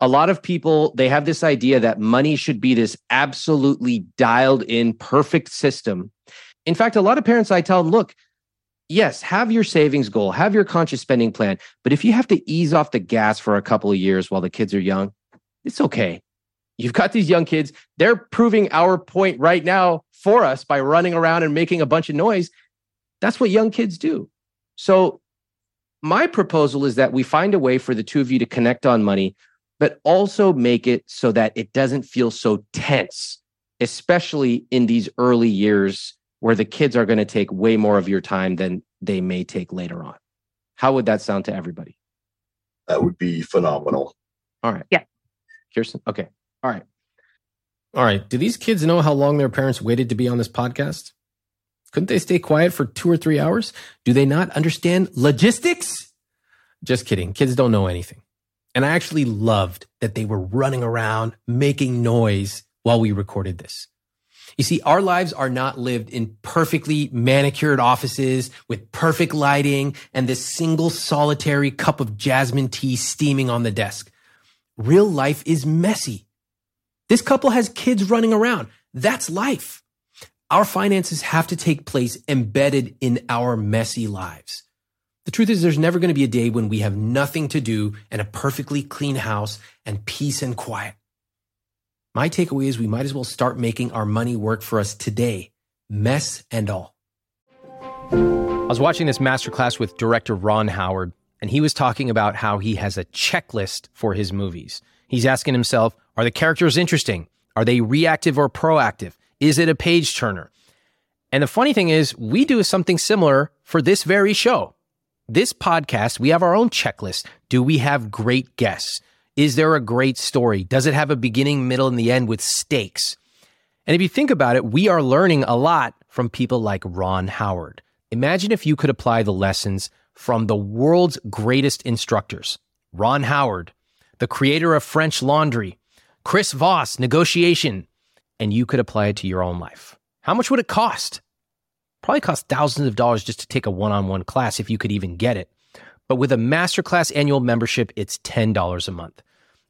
A lot of people, they have this idea that money should be this absolutely dialed in, perfect system. In fact, a lot of parents, I tell them, look, yes, have your savings goal, have your conscious spending plan. But if you have to ease off the gas for a couple of years while the kids are young, it's okay. You've got these young kids. They're proving our point right now for us by running around and making a bunch of noise. That's what young kids do. So, my proposal is that we find a way for the two of you to connect on money, but also make it so that it doesn't feel so tense, especially in these early years where the kids are going to take way more of your time than they may take later on. How would that sound to everybody? That would be phenomenal. All right. Yeah. Kirsten. Okay. All right. All right. Do these kids know how long their parents waited to be on this podcast? Couldn't they stay quiet for two or three hours? Do they not understand logistics? Just kidding. Kids don't know anything. And I actually loved that they were running around making noise while we recorded this. You see, our lives are not lived in perfectly manicured offices with perfect lighting and this single solitary cup of jasmine tea steaming on the desk. Real life is messy. This couple has kids running around. That's life. Our finances have to take place embedded in our messy lives. The truth is, there's never going to be a day when we have nothing to do and a perfectly clean house and peace and quiet. My takeaway is we might as well start making our money work for us today, mess and all. I was watching this masterclass with director Ron Howard, and he was talking about how he has a checklist for his movies. He's asking himself, are the characters interesting? Are they reactive or proactive? Is it a page turner? And the funny thing is, we do something similar for this very show. This podcast, we have our own checklist. Do we have great guests? Is there a great story? Does it have a beginning, middle, and the end with stakes? And if you think about it, we are learning a lot from people like Ron Howard. Imagine if you could apply the lessons from the world's greatest instructors Ron Howard, the creator of French Laundry, Chris Voss, Negotiation, and you could apply it to your own life. How much would it cost? Probably cost thousands of dollars just to take a one on one class if you could even get it. But with a masterclass annual membership, it's $10 a month.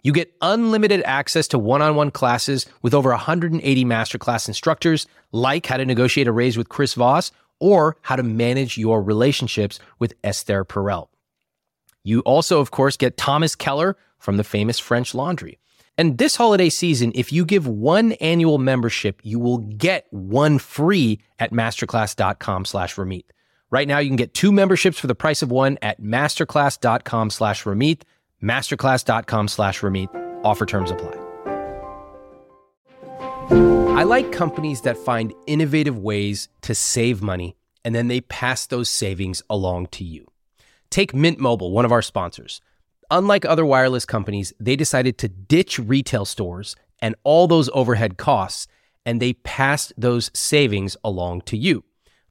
You get unlimited access to one on one classes with over 180 masterclass instructors, like how to negotiate a raise with Chris Voss or how to manage your relationships with Esther Perel. You also, of course, get Thomas Keller from the famous French Laundry. And this holiday season, if you give one annual membership, you will get one free at masterclass.com slash Ramit. Right now, you can get two memberships for the price of one at masterclass.com slash Ramit, masterclass.com slash Ramit. Offer terms apply. I like companies that find innovative ways to save money and then they pass those savings along to you. Take Mint Mobile, one of our sponsors. Unlike other wireless companies, they decided to ditch retail stores and all those overhead costs, and they passed those savings along to you.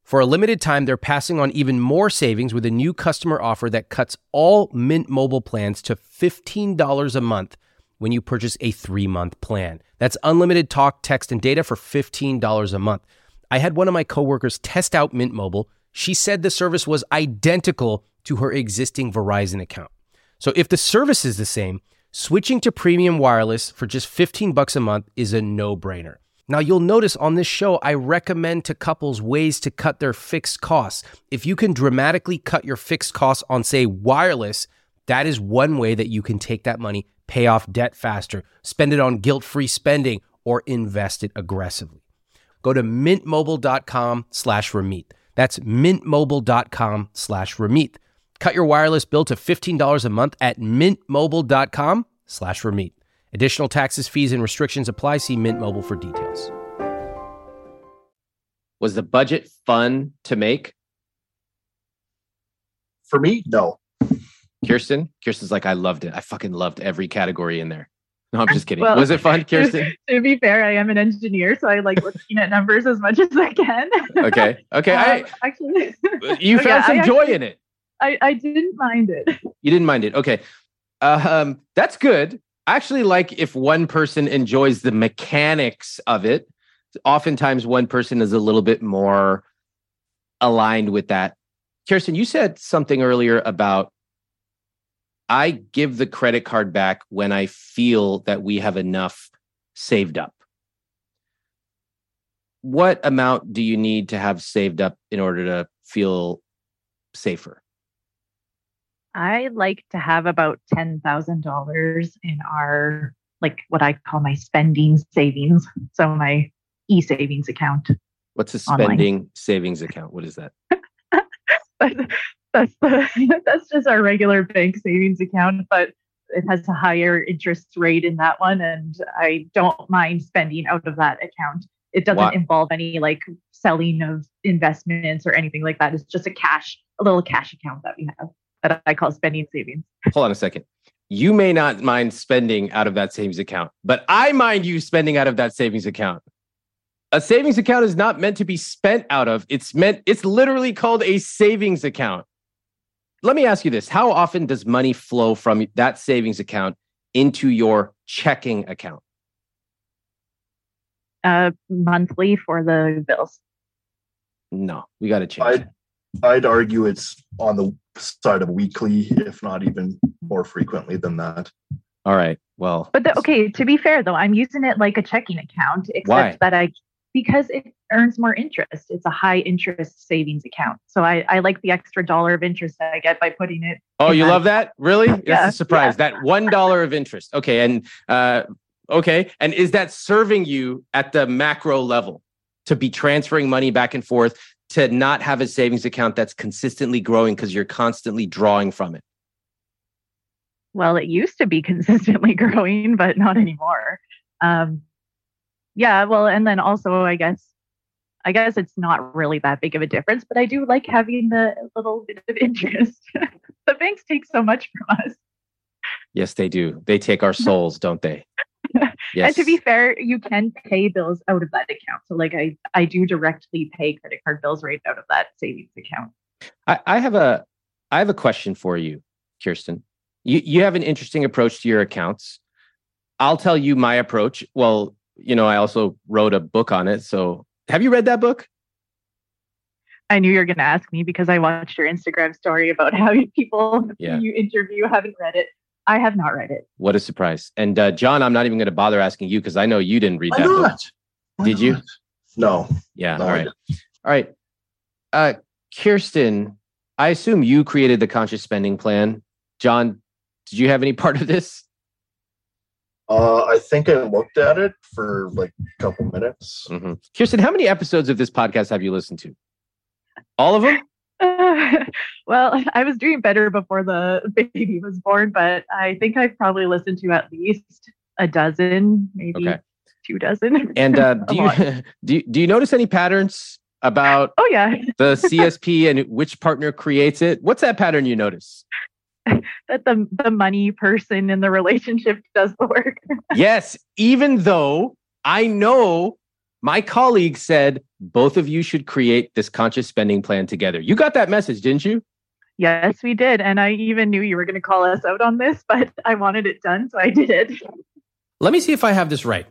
For a limited time, they're passing on even more savings with a new customer offer that cuts all Mint Mobile plans to $15 a month when you purchase a three month plan. That's unlimited talk, text, and data for $15 a month. I had one of my coworkers test out Mint Mobile. She said the service was identical to her existing Verizon account. So if the service is the same, switching to premium wireless for just 15 bucks a month is a no-brainer. Now, you'll notice on this show, I recommend to couples ways to cut their fixed costs. If you can dramatically cut your fixed costs on, say, wireless, that is one way that you can take that money, pay off debt faster, spend it on guilt free spending, or invest it aggressively. Go to mintmobile.com slash Ramit. That's mintmobile.com slash Ramit. Cut your wireless bill to $15 a month at mintmobile.com slash Ramit. Additional taxes, fees, and restrictions apply. See Mint Mobile for details. Was the budget fun to make? For me, no. Kirsten? Kirsten's like, I loved it. I fucking loved every category in there. No, I'm just kidding. Well, was it fun, Kirsten? <laughs> to be fair, I am an engineer, so I like looking at numbers as much as I can. Okay. Okay. <laughs> Um, I, actually, you <laughs> found yeah, some I joy actually- in it. I, I didn't mind it. <laughs> You didn't mind it. Okay. Um, that's good. I actually like if one person enjoys the mechanics of it. Oftentimes, one person is a little bit more aligned with that. Kirsten, you said something earlier about I give the credit card back when I feel that we have enough saved up. What amount do you need to have saved up in order to feel safer? I like to have about ten thousand dollars in our like what I call my spending savings. So my e savings account. What's a Online. spending savings account? What is that? <laughs> that's the, <laughs> that's just our regular bank savings account, but it has a higher interest rate in that one, and I don't mind spending out of that account. It doesn't involve any like selling of investments or anything like that. It's just a cash, a little cash account that we have that I call spending savings. Hold on a second. You may not mind spending out of that savings account, but I mind you spending out of that savings account. A savings account is not meant to be spent out of. It's meant, it's literally called a savings account. Let me ask you this How often does money flow from that savings account into your checking account? Uh, monthly for the bills. No, we got to change. I'd. I'd argue it's on the side of weekly, if not even more frequently than that. All right. Well, But the, okay, to be fair though, I'm using it like a checking account, except Why? that I because it earns more interest. It's a high interest savings account. So I, I like the extra dollar of interest that I get by putting it. Oh, you Yeah. love that? Really? That's a surprise. That one dollar of interest. Okay, and uh, okay, and is that serving you at the macro level to be transferring money back and forth to not have a savings account that's consistently growing because you're constantly drawing from it? Well, it used to be <laughs> consistently growing, but not anymore. Um, yeah, well, and then also I guess I guess it's not really that big of a difference, but I do like having the little bit of <laughs> interest. the banks take so much from us. Yes, they do. They take our <laughs> souls, don't they? Yes. <laughs> And to be fair, you can pay bills out of that account. So like I, I do directly pay credit card bills right out of that savings account. I, I have a I have a question for you, Kirsten. You you have an interesting approach to your accounts. I'll tell you my approach. Well, you know, I also wrote a book on it. So have you read that book? I knew you were going to ask me because I watched your Instagram story about <laughs> how people Yeah. you interview haven't read it. I have not read it. What a surprise. And uh, John, I'm not even going to bother asking you because I know you didn't read Why that book. Why Did you? No. Yeah. no, all I right. All right. Uh, Kirsten, I assume you created the conscious spending plan. John, did you have any <laughs> part of this? Uh, I think I looked at it for like a couple minutes. Mhm. Kirsten, how many episodes of this podcast have you listened to? All of them? <laughs> well, <laughs> I was doing better before the <laughs> baby was born, but I think I've probably listened to at least a dozen, maybe Okay. two dozen. And uh, do you do you, do you notice any patterns about oh yeah, the CSP and which partner creates it? What's that pattern you notice? that the the money person in the relationship does the work. yes, even though I know my colleague said both of you should create this conscious spending plan together. You got that message, didn't you? Yes, we did. And I even knew you were going to call us out on this, but I wanted it done, so I did it. Let me see if I have this right.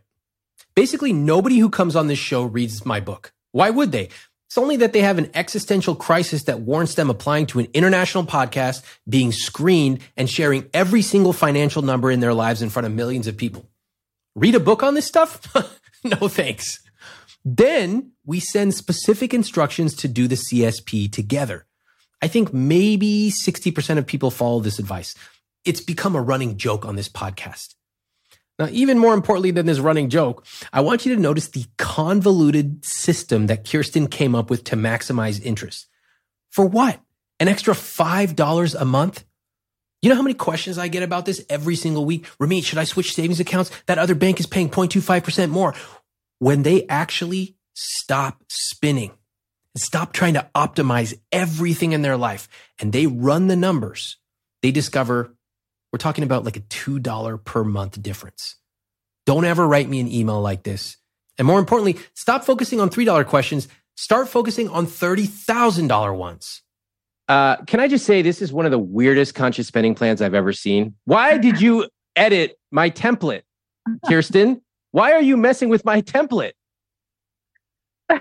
Basically, nobody who comes on this show reads my book. Why would they? It's only that they have an existential crisis that warrants them applying to an international podcast, being screened, and sharing every single financial number in their lives in front of millions of people. Read a book on this stuff? <laughs> no thanks. Then we send specific instructions to do the CSP together. I think maybe 60% of people follow this advice. It's become a running joke on this podcast. Now, even more importantly than this running joke, I want you to notice the convoluted system that Kirsten came up with to maximize interest. For what? An extra $5 a month? You know how many questions I get about this every single week? Ramit, should I switch savings accounts? That other bank is paying 0.25% more. When they actually stop spinning and stop trying to optimize everything in their life and they run the numbers, they discover we're talking about like a $2 per month difference. Don't ever write me an email like this. And more importantly, stop focusing on $3 questions. Start focusing on $30,000 ones. Uh, can I just say this is one of the weirdest conscious spending plans I've ever seen? Why did you edit my template, <laughs> Kirsten? Why are you messing with my template? <laughs>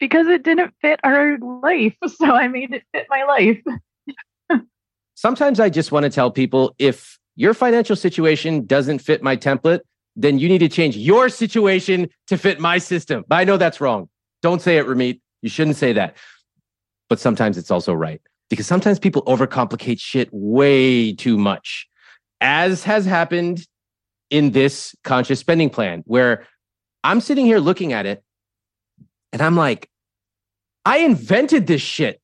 because it didn't fit our life. <laughs> So I made it fit my life <laughs> sometimes I just want to tell people if your financial situation doesn't fit my template, then you need to change your situation to fit my system. But I know that's wrong. Don't say it, Ramit. You shouldn't say that. But sometimes it's also right because sometimes people overcomplicate shit way too much, as has happened in this conscious spending plan, where I'm sitting here looking at it and I'm like, I invented this shit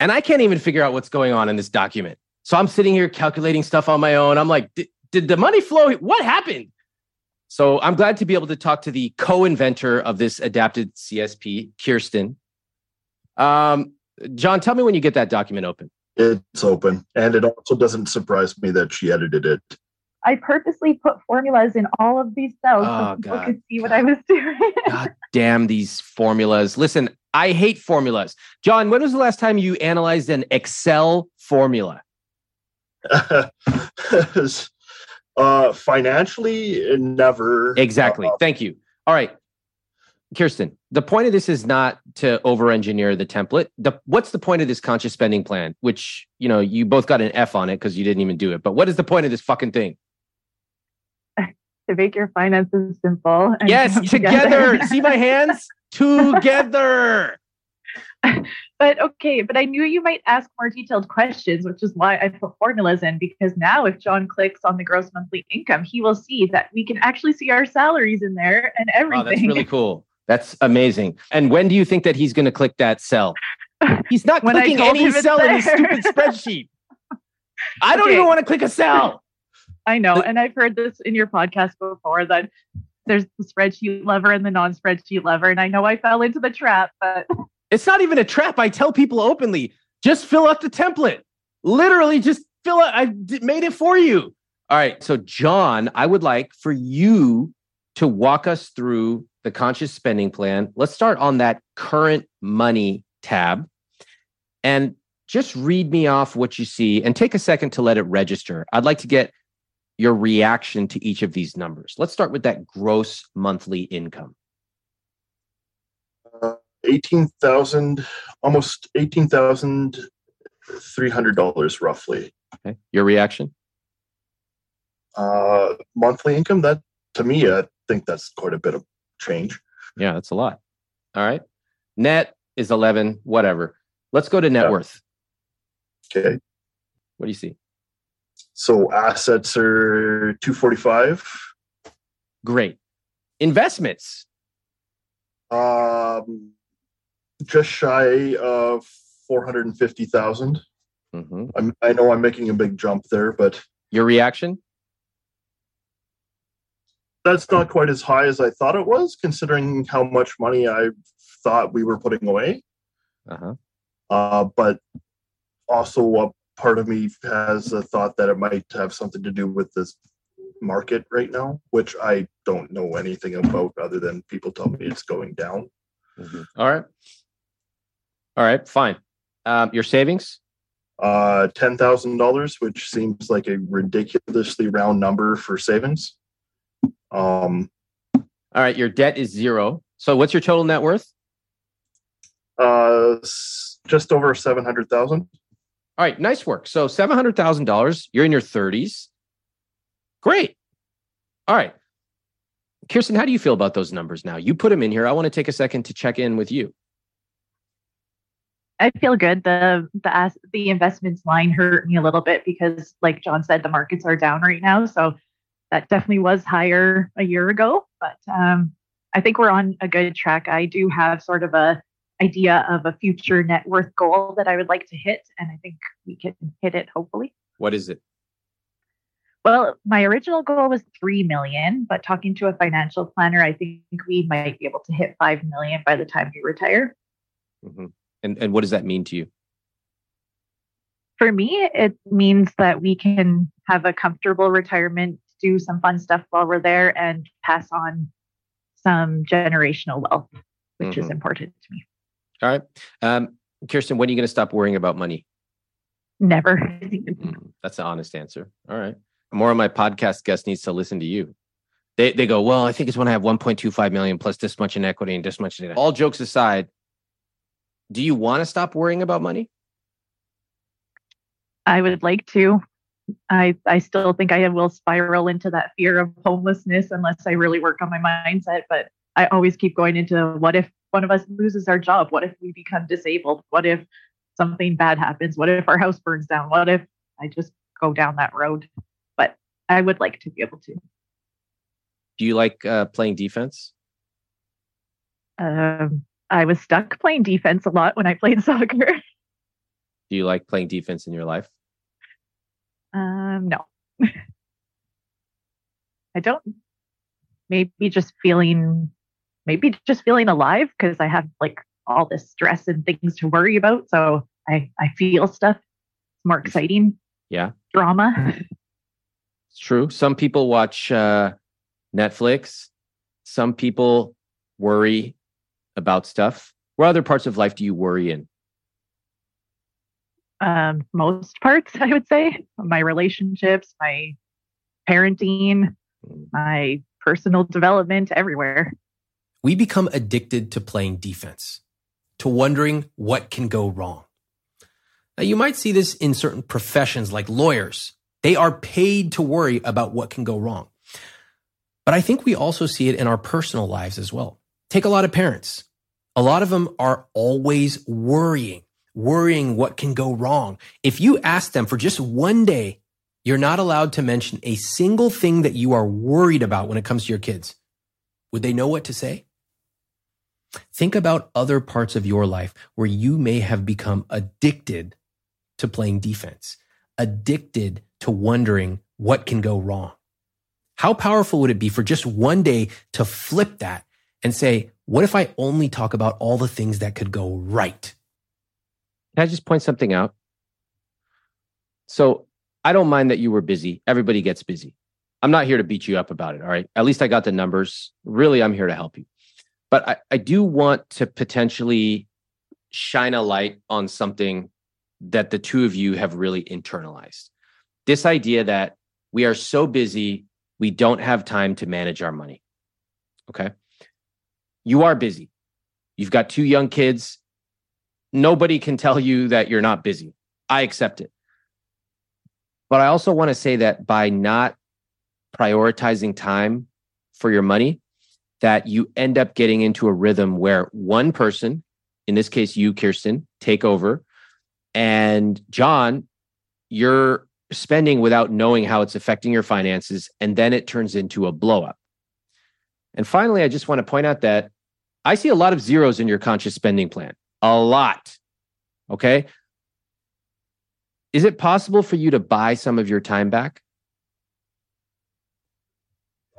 and I can't even figure out what's going on in this document. So I'm sitting here calculating stuff on my own. I'm like, did the money flow? What happened? So I'm glad to be able to talk to the co-inventor of this adapted CSP, Kirsten. Um, John, tell me when you get that document open. It's open, and it also doesn't surprise me that she edited it. I purposely put formulas in all of these cells oh, so people God, could see God. what I was <laughs> doing. God damn these formulas! Listen, I hate formulas. John, when was the last time you analyzed an Excel formula? <laughs> uh, financially, never. Exactly. Uh, Thank you. All right. Kirsten, the point of this is not to over-engineer the template. The, what's the point of this conscious spending plan? Which you know you both got an F on it because you didn't even do it. But what is the point of this fucking thing? To make your finances simple. yes, together. together. See my hands <laughs> together. but okay, but I knew you might ask more detailed questions, which is why I put formulas in because now if John clicks on the gross monthly income, he will see that we can actually see our salaries in there and everything. Oh, that's really cool. That's amazing. And when do you think that he's going to click that cell? He's not <laughs> clicking any cell in his stupid spreadsheet. <laughs> I don't okay. even want to click a cell. I know. And I've heard this in your podcast before that there's the spreadsheet lover and the non spreadsheet lover. And I know I fell into the trap, but it's not even a trap. I tell people openly, just fill out the template. Literally, just fill out. I made it for you. All right. So, John, I would like for you to walk us through the conscious spending plan. Let's start on that current money tab and just read me off what you see and take a second to let it register. I'd like to get your reaction to each of these numbers. Let's start with that gross monthly income eighteen thousand, almost eighteen thousand three hundred dollars roughly. Okay. Your reaction? Uh, monthly income. That to me, I think that's quite a bit of change. Yeah, that's a lot. All right. Net is eleven. Whatever. Let's go to net yeah. worth. Okay. What do you see? So assets are two forty five. Great. Investments. Um, just shy of 450,000. Mm-hmm. I know I'm making a big jump there, but your reaction? That's not quite as high as I thought it was, considering how much money I thought we were putting away. Uh-huh. Uh, but also up part of me has a thought that it might have something to do with this market right now, which I don't know anything about other than people tell me it's going down. Mm-hmm. All right. All right, fine. Um, your savings? Uh, ten thousand dollars, which seems like a ridiculously round number for savings. Um, all right, your debt is zero. So, what's your total net worth? Uh, just over seven hundred thousand. All right, nice work. So, seven hundred thousand dollars. You're in your thirties. Great. All right. Kirsten, how do you feel about those numbers now? You put them in here. I want to take a second to check in with you. I feel good. The the the investments line hurt me a little bit because, like John said, the markets are down right now. So that definitely was higher a year ago. But um, I think we're on a good track. I do have sort of a idea of a future net worth goal that I would like to hit, and I think we can hit it hopefully. What is it? Well, my original goal was 3 million, but talking to a financial planner, I think we might be able to hit 5 million by the time we retire. Mm-hmm. And, and what does that mean to you? For me, it means that we can have a comfortable retirement, do some fun stuff while we're there, and pass on some generational wealth, which mm-hmm. is important to me. All right. Um, Kirsten, when are you going to stop worrying about money? Never. mm, that's an honest answer. All right more of my podcast guests needs to listen to you. They they go, well, I think it's when I have 1.25 million plus this much in equity and this much in All jokes aside, do you want to stop worrying about money? I would like to. I I still think I will spiral into that fear of homelessness unless I really work on my mindset. But I always keep going into what if one of us loses our job? What if we become disabled? What if something bad happens? What if our house burns down? What if I just go down that road? But I would like to be able to. Do you like uh, playing defense? Um, I was stuck playing defense a lot when I played <laughs> soccer. Do you like playing defense in your life? Um, no. <laughs> I don't. Maybe just feeling, maybe just feeling alive because I have like all this stress and things to worry about. So I I feel stuff. It's more exciting. Yeah. Drama. <laughs> It's true. Some people watch uh, Netflix. Some people worry about stuff. What other parts of life do you worry in? Um, most parts, <laughs> I would say. My relationships, my parenting, hmm. my personal development, everywhere. We become addicted to playing defense, to wondering what can go wrong. Now, you might see this in certain professions like lawyers they are paid to worry about what can go wrong. But I think we also see it in our personal lives as well. Take a lot of parents. A lot of them are always worrying, worrying what can go wrong. If you ask them for just one day, you're not allowed to mention a single thing that you are worried about when it comes to your kids. Would they know what to say? Think about other parts of your life where you may have become addicted to playing defense, addicted to wondering what can go wrong. How powerful would it be for just one day to flip that and say, what if I only talk about all the things that could go right? Can I just point something out? So I don't mind that you were busy. Everybody gets busy. I'm not here to beat you up about it. All right. At least I got the numbers. Really, I'm here to help you. But I, I do want to potentially shine a light on something that the two of you have really internalized this idea that we are so busy, we don't have time to manage our money. Okay. You are busy. You've got two young kids. Nobody can tell you that you're not busy. I accept it. But I also want to say that by not prioritizing time for your money, that you end up getting into a rhythm where one person, in this case, you, Kirsten, take over. And John, you're spending without knowing how it's affecting your finances. And then it turns into a blowup. And finally, I just want to point out that I see a lot of zeros in your conscious spending plan. A lot. Okay. Is it possible for you to buy some of your time back?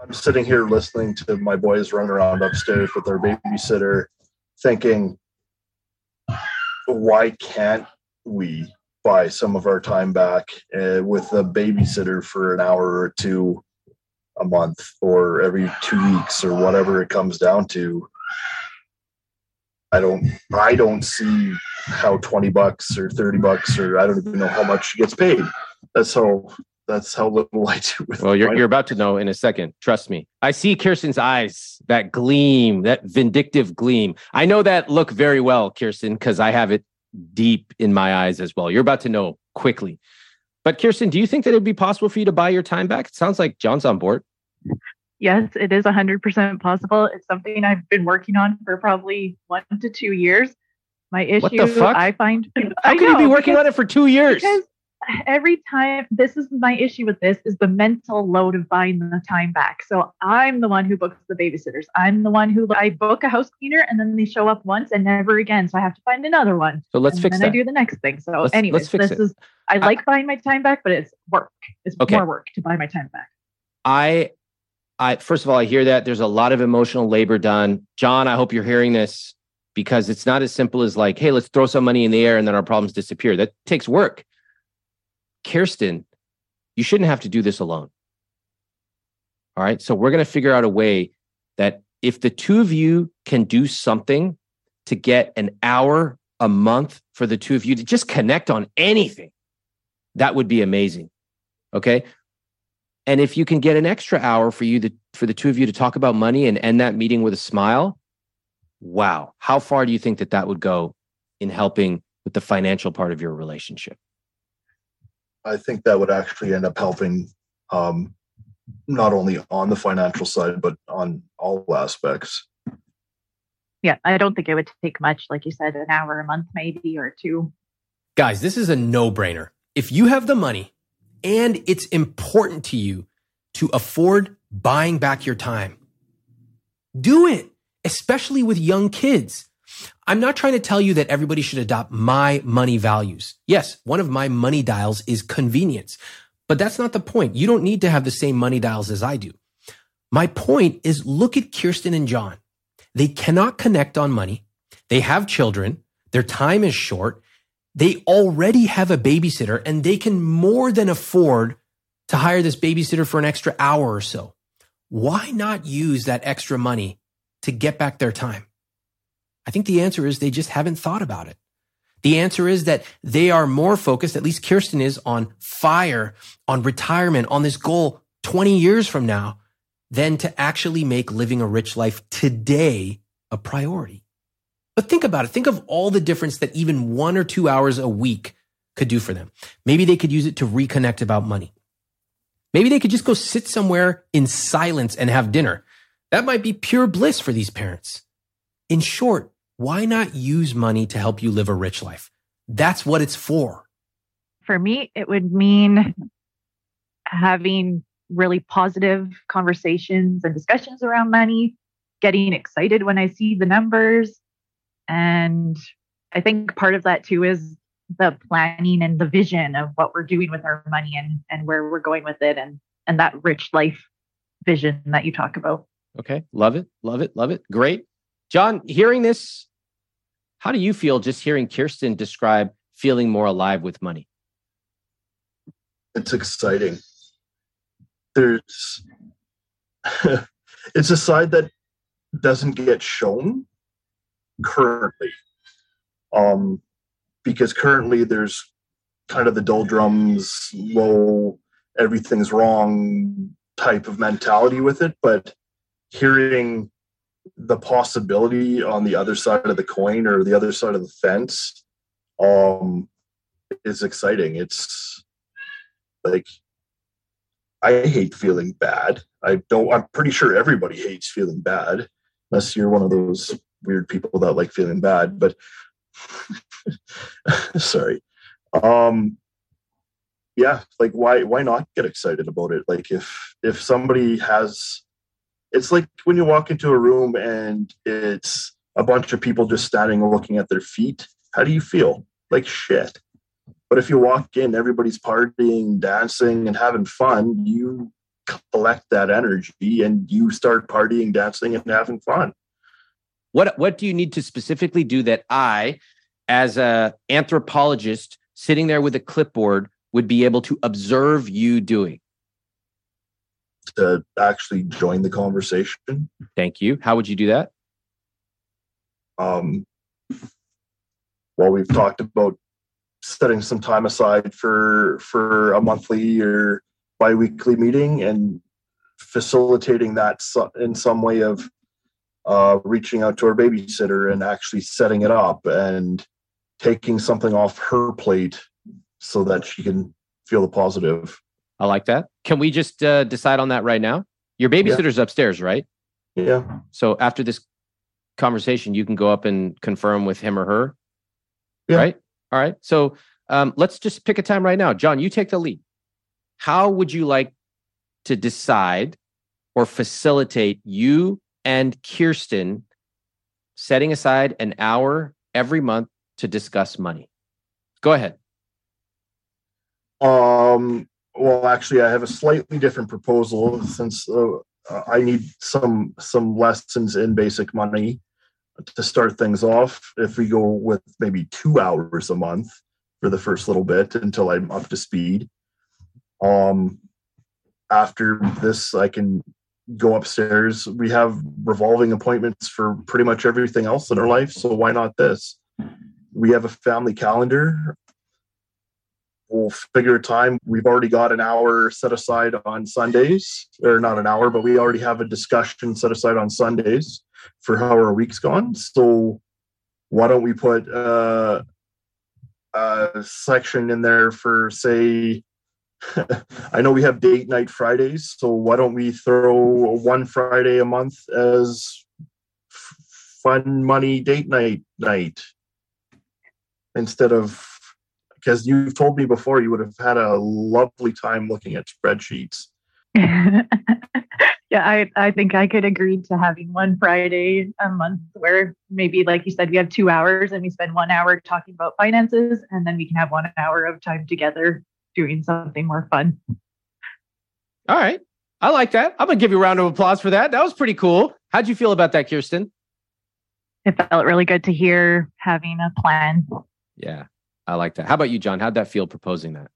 I'm sitting here listening to my boys run around upstairs with their babysitter, thinking, why can't we buy some of our time back uh, with a babysitter for an hour or two a month or every two weeks or whatever it comes down to. I don't I don't see how 20 bucks or 30 bucks or I don't even know how much she gets paid. That's how that's how little I do with Well, you're, you're about to know in a second. Trust me. I see Kirsten's eyes, that gleam, that vindictive gleam. I know that look very well, Kirsten, because I have it deep in my eyes as well. You're about to know quickly. But Kirsten, do you think that it'd be possible for you to buy your time back? It sounds like John's on board. Yes, it is 100% possible. It's something I've been working on for probably one to two years. My issue, What the fuck? I find. How I can you be working because- on it for two years? Because every time, this is my issue with this is the mental load of buying the time back. So I'm the one who books the babysitters. I'm the one who I book a house cleaner and then they show up once and never again. So I have to find another one. So let's and fix then I do the next thing. So, Let's- anyways, let's this it. is I like buying my time back, but it's work. It's Okay. more work to buy my time back. I, I first of all, I hear that there's a lot of emotional labor done. John, I hope you're hearing this because it's not as simple as like, hey, let's throw some money in the air and then our problems disappear. That takes work. Kirsten, you shouldn't have to do this alone. All right. So we're going to figure out a way that if the two of you can do something to get an hour a month for the two of you to just connect on anything, that would be amazing. Okay. And if you can get an extra hour for you to, for the two of you to talk about money and end that meeting with a smile, wow. How far do you think that that would go in helping with the financial part of your relationship? I think that would actually end up helping um, not only on the financial side, but on all aspects. Yeah, I don't think it would take much, like you said, an hour a month, maybe or two. Guys, this is a no brainer. If you have the money and it's important to you to afford buying back your time, do it, especially with young kids. I'm not trying to tell you that everybody should adopt my money values. Yes, one of my money dials is convenience, but that's not the point. You don't need to have the same money dials as I do. My point is look at Kirsten and John. They cannot connect on money. They have children. Their time is short. They already have a babysitter and they can more than afford to hire this babysitter for an extra hour or so. Why not use that extra money to get back their time? I think the answer is they just haven't thought about it. The answer is that they are more focused, at least Kirsten is, on fire, on retirement, on this goal 20 years from now, than to actually make living a rich life today a priority. But think about it. Think of all the difference that even one or two hours a week could do for them. Maybe they could use it to reconnect about money. Maybe they could just go sit somewhere in silence and have dinner. That might be pure bliss for these parents. In short, why not use money to help you live a rich life? That's what it's for. For me, it would mean having really positive conversations and discussions around money, getting excited when I see the numbers. And I think part of that too is the planning and the vision of what we're doing with our money and, and where we're going with it and, and that rich life vision that you talk about. Okay. Love it. Love it. Love it. Great. John, hearing this, how do you feel just hearing Kirsten describe feeling more alive with money? It's exciting. There's, <laughs> it's a side that doesn't get shown currently. Um, because currently there's kind of the doldrums, low, everything's wrong type of mentality with it. But hearing the possibility on the other side of the coin or the other side of the fence um, is exciting. It's like I hate feeling bad. I don't. I'm pretty sure everybody hates feeling bad, unless you're one of those weird people that like feeling bad. But <laughs> sorry. Um, yeah, like why why not get excited about it? Like if if somebody has, it's like when you walk into a room and it's a bunch of people just standing and looking at their feet. How do you feel? Like shit. But if you walk in, everybody's partying, dancing, and having fun, you collect that energy and you start partying, dancing, and having fun. What what do you need to specifically do that I, as a anthropologist sitting there with a clipboard would be able to observe you doing? To actually join the conversation. Thank you. How would you do that? Um, well, we've talked about setting some time aside for for a monthly or biweekly meeting and facilitating that in some way of uh, reaching out to our babysitter and actually setting it up and taking something off her plate so that she can feel the positive. I like that. Can we just uh, decide on that right now? Your babysitter's yeah. upstairs, right? Yeah. So after this conversation, you can go up and confirm with him or her. Yeah. Right. All right. So um, let's just pick a time right now. John, you take the lead. How would you like to decide or facilitate you and Kirsten setting aside an hour every month to discuss money? Go ahead. Um, well, actually, I have a slightly different proposal since uh, I need some some lessons in basic money to start things off. If we go with maybe two hours a month for the first little bit until I'm up to speed. Um, after this, I can go upstairs. We have revolving appointments for pretty much everything else in our life, so why not this? We have a family calendar. We'll figure time. We've already got an hour set aside on Sundays, or not an hour, but we already have a discussion set aside on Sundays for how our week's gone. So why don't we put uh, a section in there for say <laughs> I know we have date night Fridays, so why don't we throw one Friday a month as fun money date night night instead of because you've told me before you would have had a lovely time looking at spreadsheets. <laughs> yeah, I, I think I could agree to having one Friday a month where maybe, like you said, we have two hours and we spend one hour talking about finances, and then we can have one hour of time together doing something more fun. All right. I like that. I'm going to give you a round of applause for that. That was pretty cool. How'd you feel about that, Kirsten? It felt really good to hear having a plan. Yeah, I like that. How about you, John? How'd that feel proposing that?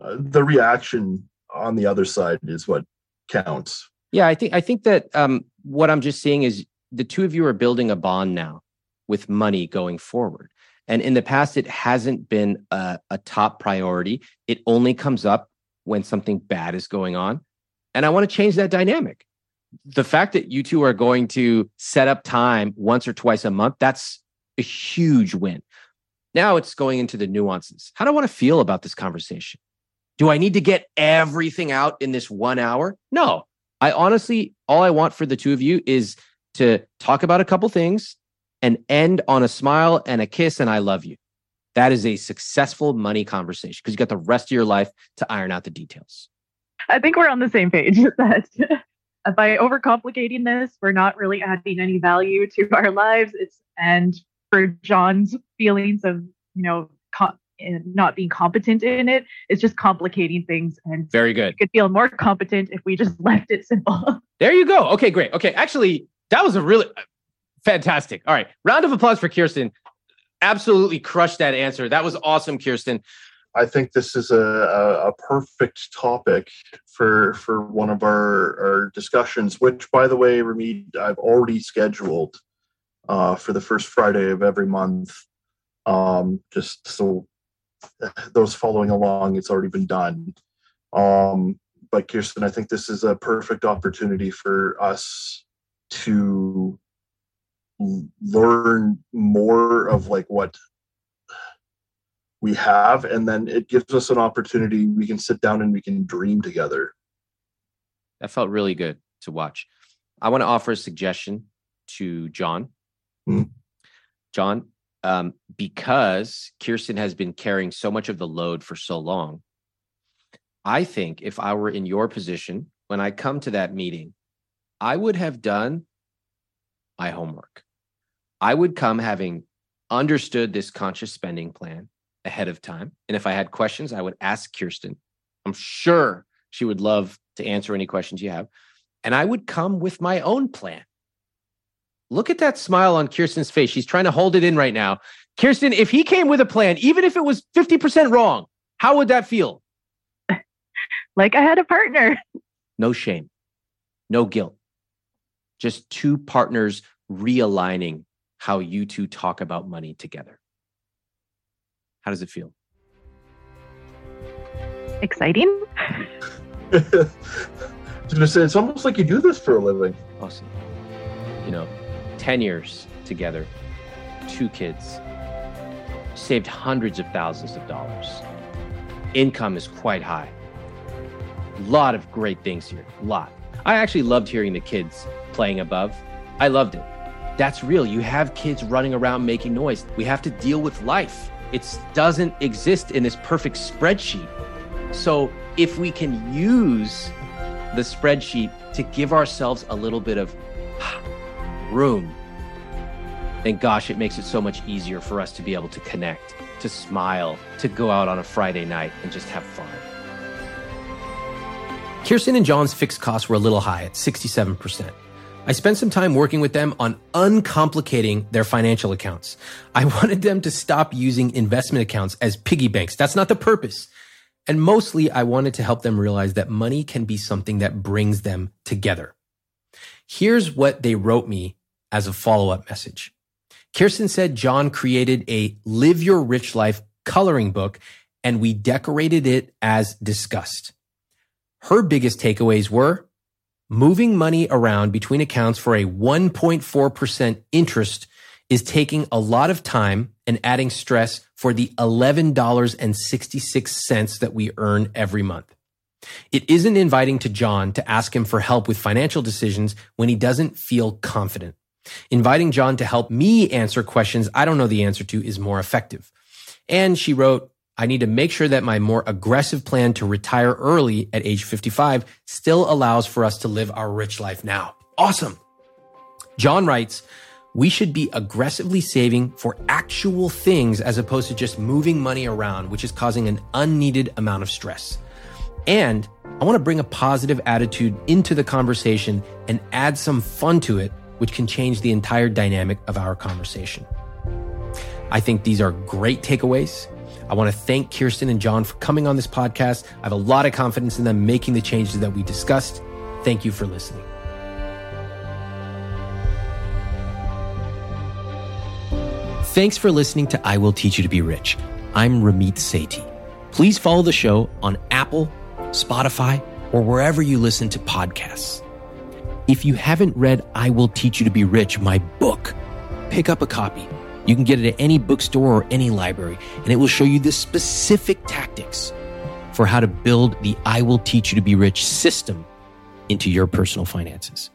Uh, the reaction on the other side is what counts. Yeah, I think I think that um, what I'm just seeing is the two of you are building a bond now with money going forward. And in the past, it hasn't been a, a top priority. It only comes up when something bad is going on. And I want to change that dynamic. The fact that you two are going to set up time once or twice a month, that's a huge win. Now it's going into the nuances. How do I want to feel about this conversation? Do I need to get everything out in this one hour? No. I honestly, all I want for the two of you is to talk about a couple things and end on a smile and a kiss and I love you. That is a successful money conversation because you got the rest of your life to iron out the details. I think we're on the same page <laughs> that by overcomplicating this, we're not really adding any value to our lives. It's and for John's feelings of you know co- eh, not being competent in it, it's just complicating things. And very good. could feel more competent if we just <laughs> left it simple. There you go. Okay, great. Okay, actually, that was a really uh, Fantastic. All right. Round of applause for Kirsten. Absolutely crushed that answer. That was awesome, Kirsten. I think this is a, a, a, perfect topic for for one of our, our discussions, which by the way, Ramit, I've already scheduled uh, for the first Friday of every month. Um, just so those following along, it's already been done. Um, but Kirsten, I think this is a perfect opportunity for us to learn more of like what we have and then it gives us an opportunity we can sit down and we can dream together that felt really good to watch i want to offer a suggestion to john. John um, because kirsten has been carrying so much of the load for so long i think if i were in your position when i come to that meeting i would have done my homework I would come having understood this conscious spending plan ahead of time. And if I had questions, I would ask Kirsten. I'm sure she would love to answer any questions you have. And I would come with my own plan. Look at that smile on Kirsten's face. She's trying to hold it in right now. Kirsten, if he came with a plan, even if it was 50% wrong, how would that feel? <laughs> Like I had a partner. No shame, no guilt. Just two partners realigning how you two talk about money together. How does it feel? Exciting. <laughs> it's almost like you do this for a living. Awesome. You know, 10 years together, two kids, saved hundreds of thousands of dollars. Income is quite high. A lot of great things here. A lot. I actually loved hearing the kids playing above. I loved it. That's real. You have kids running around making noise. We have to deal with life. It doesn't exist in this perfect spreadsheet. So if we can use the spreadsheet to give ourselves a little bit of room, then gosh, it makes it so much easier for us to be able to connect, to smile, to go out on a Friday night and just have fun. Kirsten and John's fixed costs were a little high at 67%. I spent some time working with them on uncomplicating their financial accounts. I <laughs> wanted them to stop using investment accounts as piggy banks. That's not the purpose. And mostly, I wanted to help them realize that money can be something that brings them together. Here's what they wrote me as a follow up message. Kirsten said John created a live your rich life coloring book and we decorated it as discussed. Her biggest takeaways were moving money around between accounts for a 1.4% interest is taking a lot of time and adding stress for the $11.66 that we earn every month. It isn't inviting to John to ask him for help with financial decisions when he doesn't feel confident. Inviting John to help me answer questions I don't know the answer to is more effective. And she wrote, I need to make sure that my more aggressive plan to retire early at age 55 still allows for us to live our rich life now. Awesome. John writes, we should be aggressively saving for actual things as opposed to just moving money around, which is causing an unneeded amount of stress. And I want to bring a positive attitude into the conversation and add some fun to it, which can change the entire dynamic of our conversation. I think these are great takeaways. I want to thank Kirsten and John for coming on this podcast. I have a lot of confidence in them making the changes that we discussed. Thank you for listening. Thanks for listening to I Will Teach You to Be Rich. I'm Ramit Sethi. Please follow the show on Apple, Spotify, or wherever you listen to podcasts. If you haven't read I Will Teach You to Be Rich, my book, pick up a copy. You can get it at any bookstore or any library, and it will show you the specific tactics for how to build the I Will Teach You to Be Rich system into your personal finances.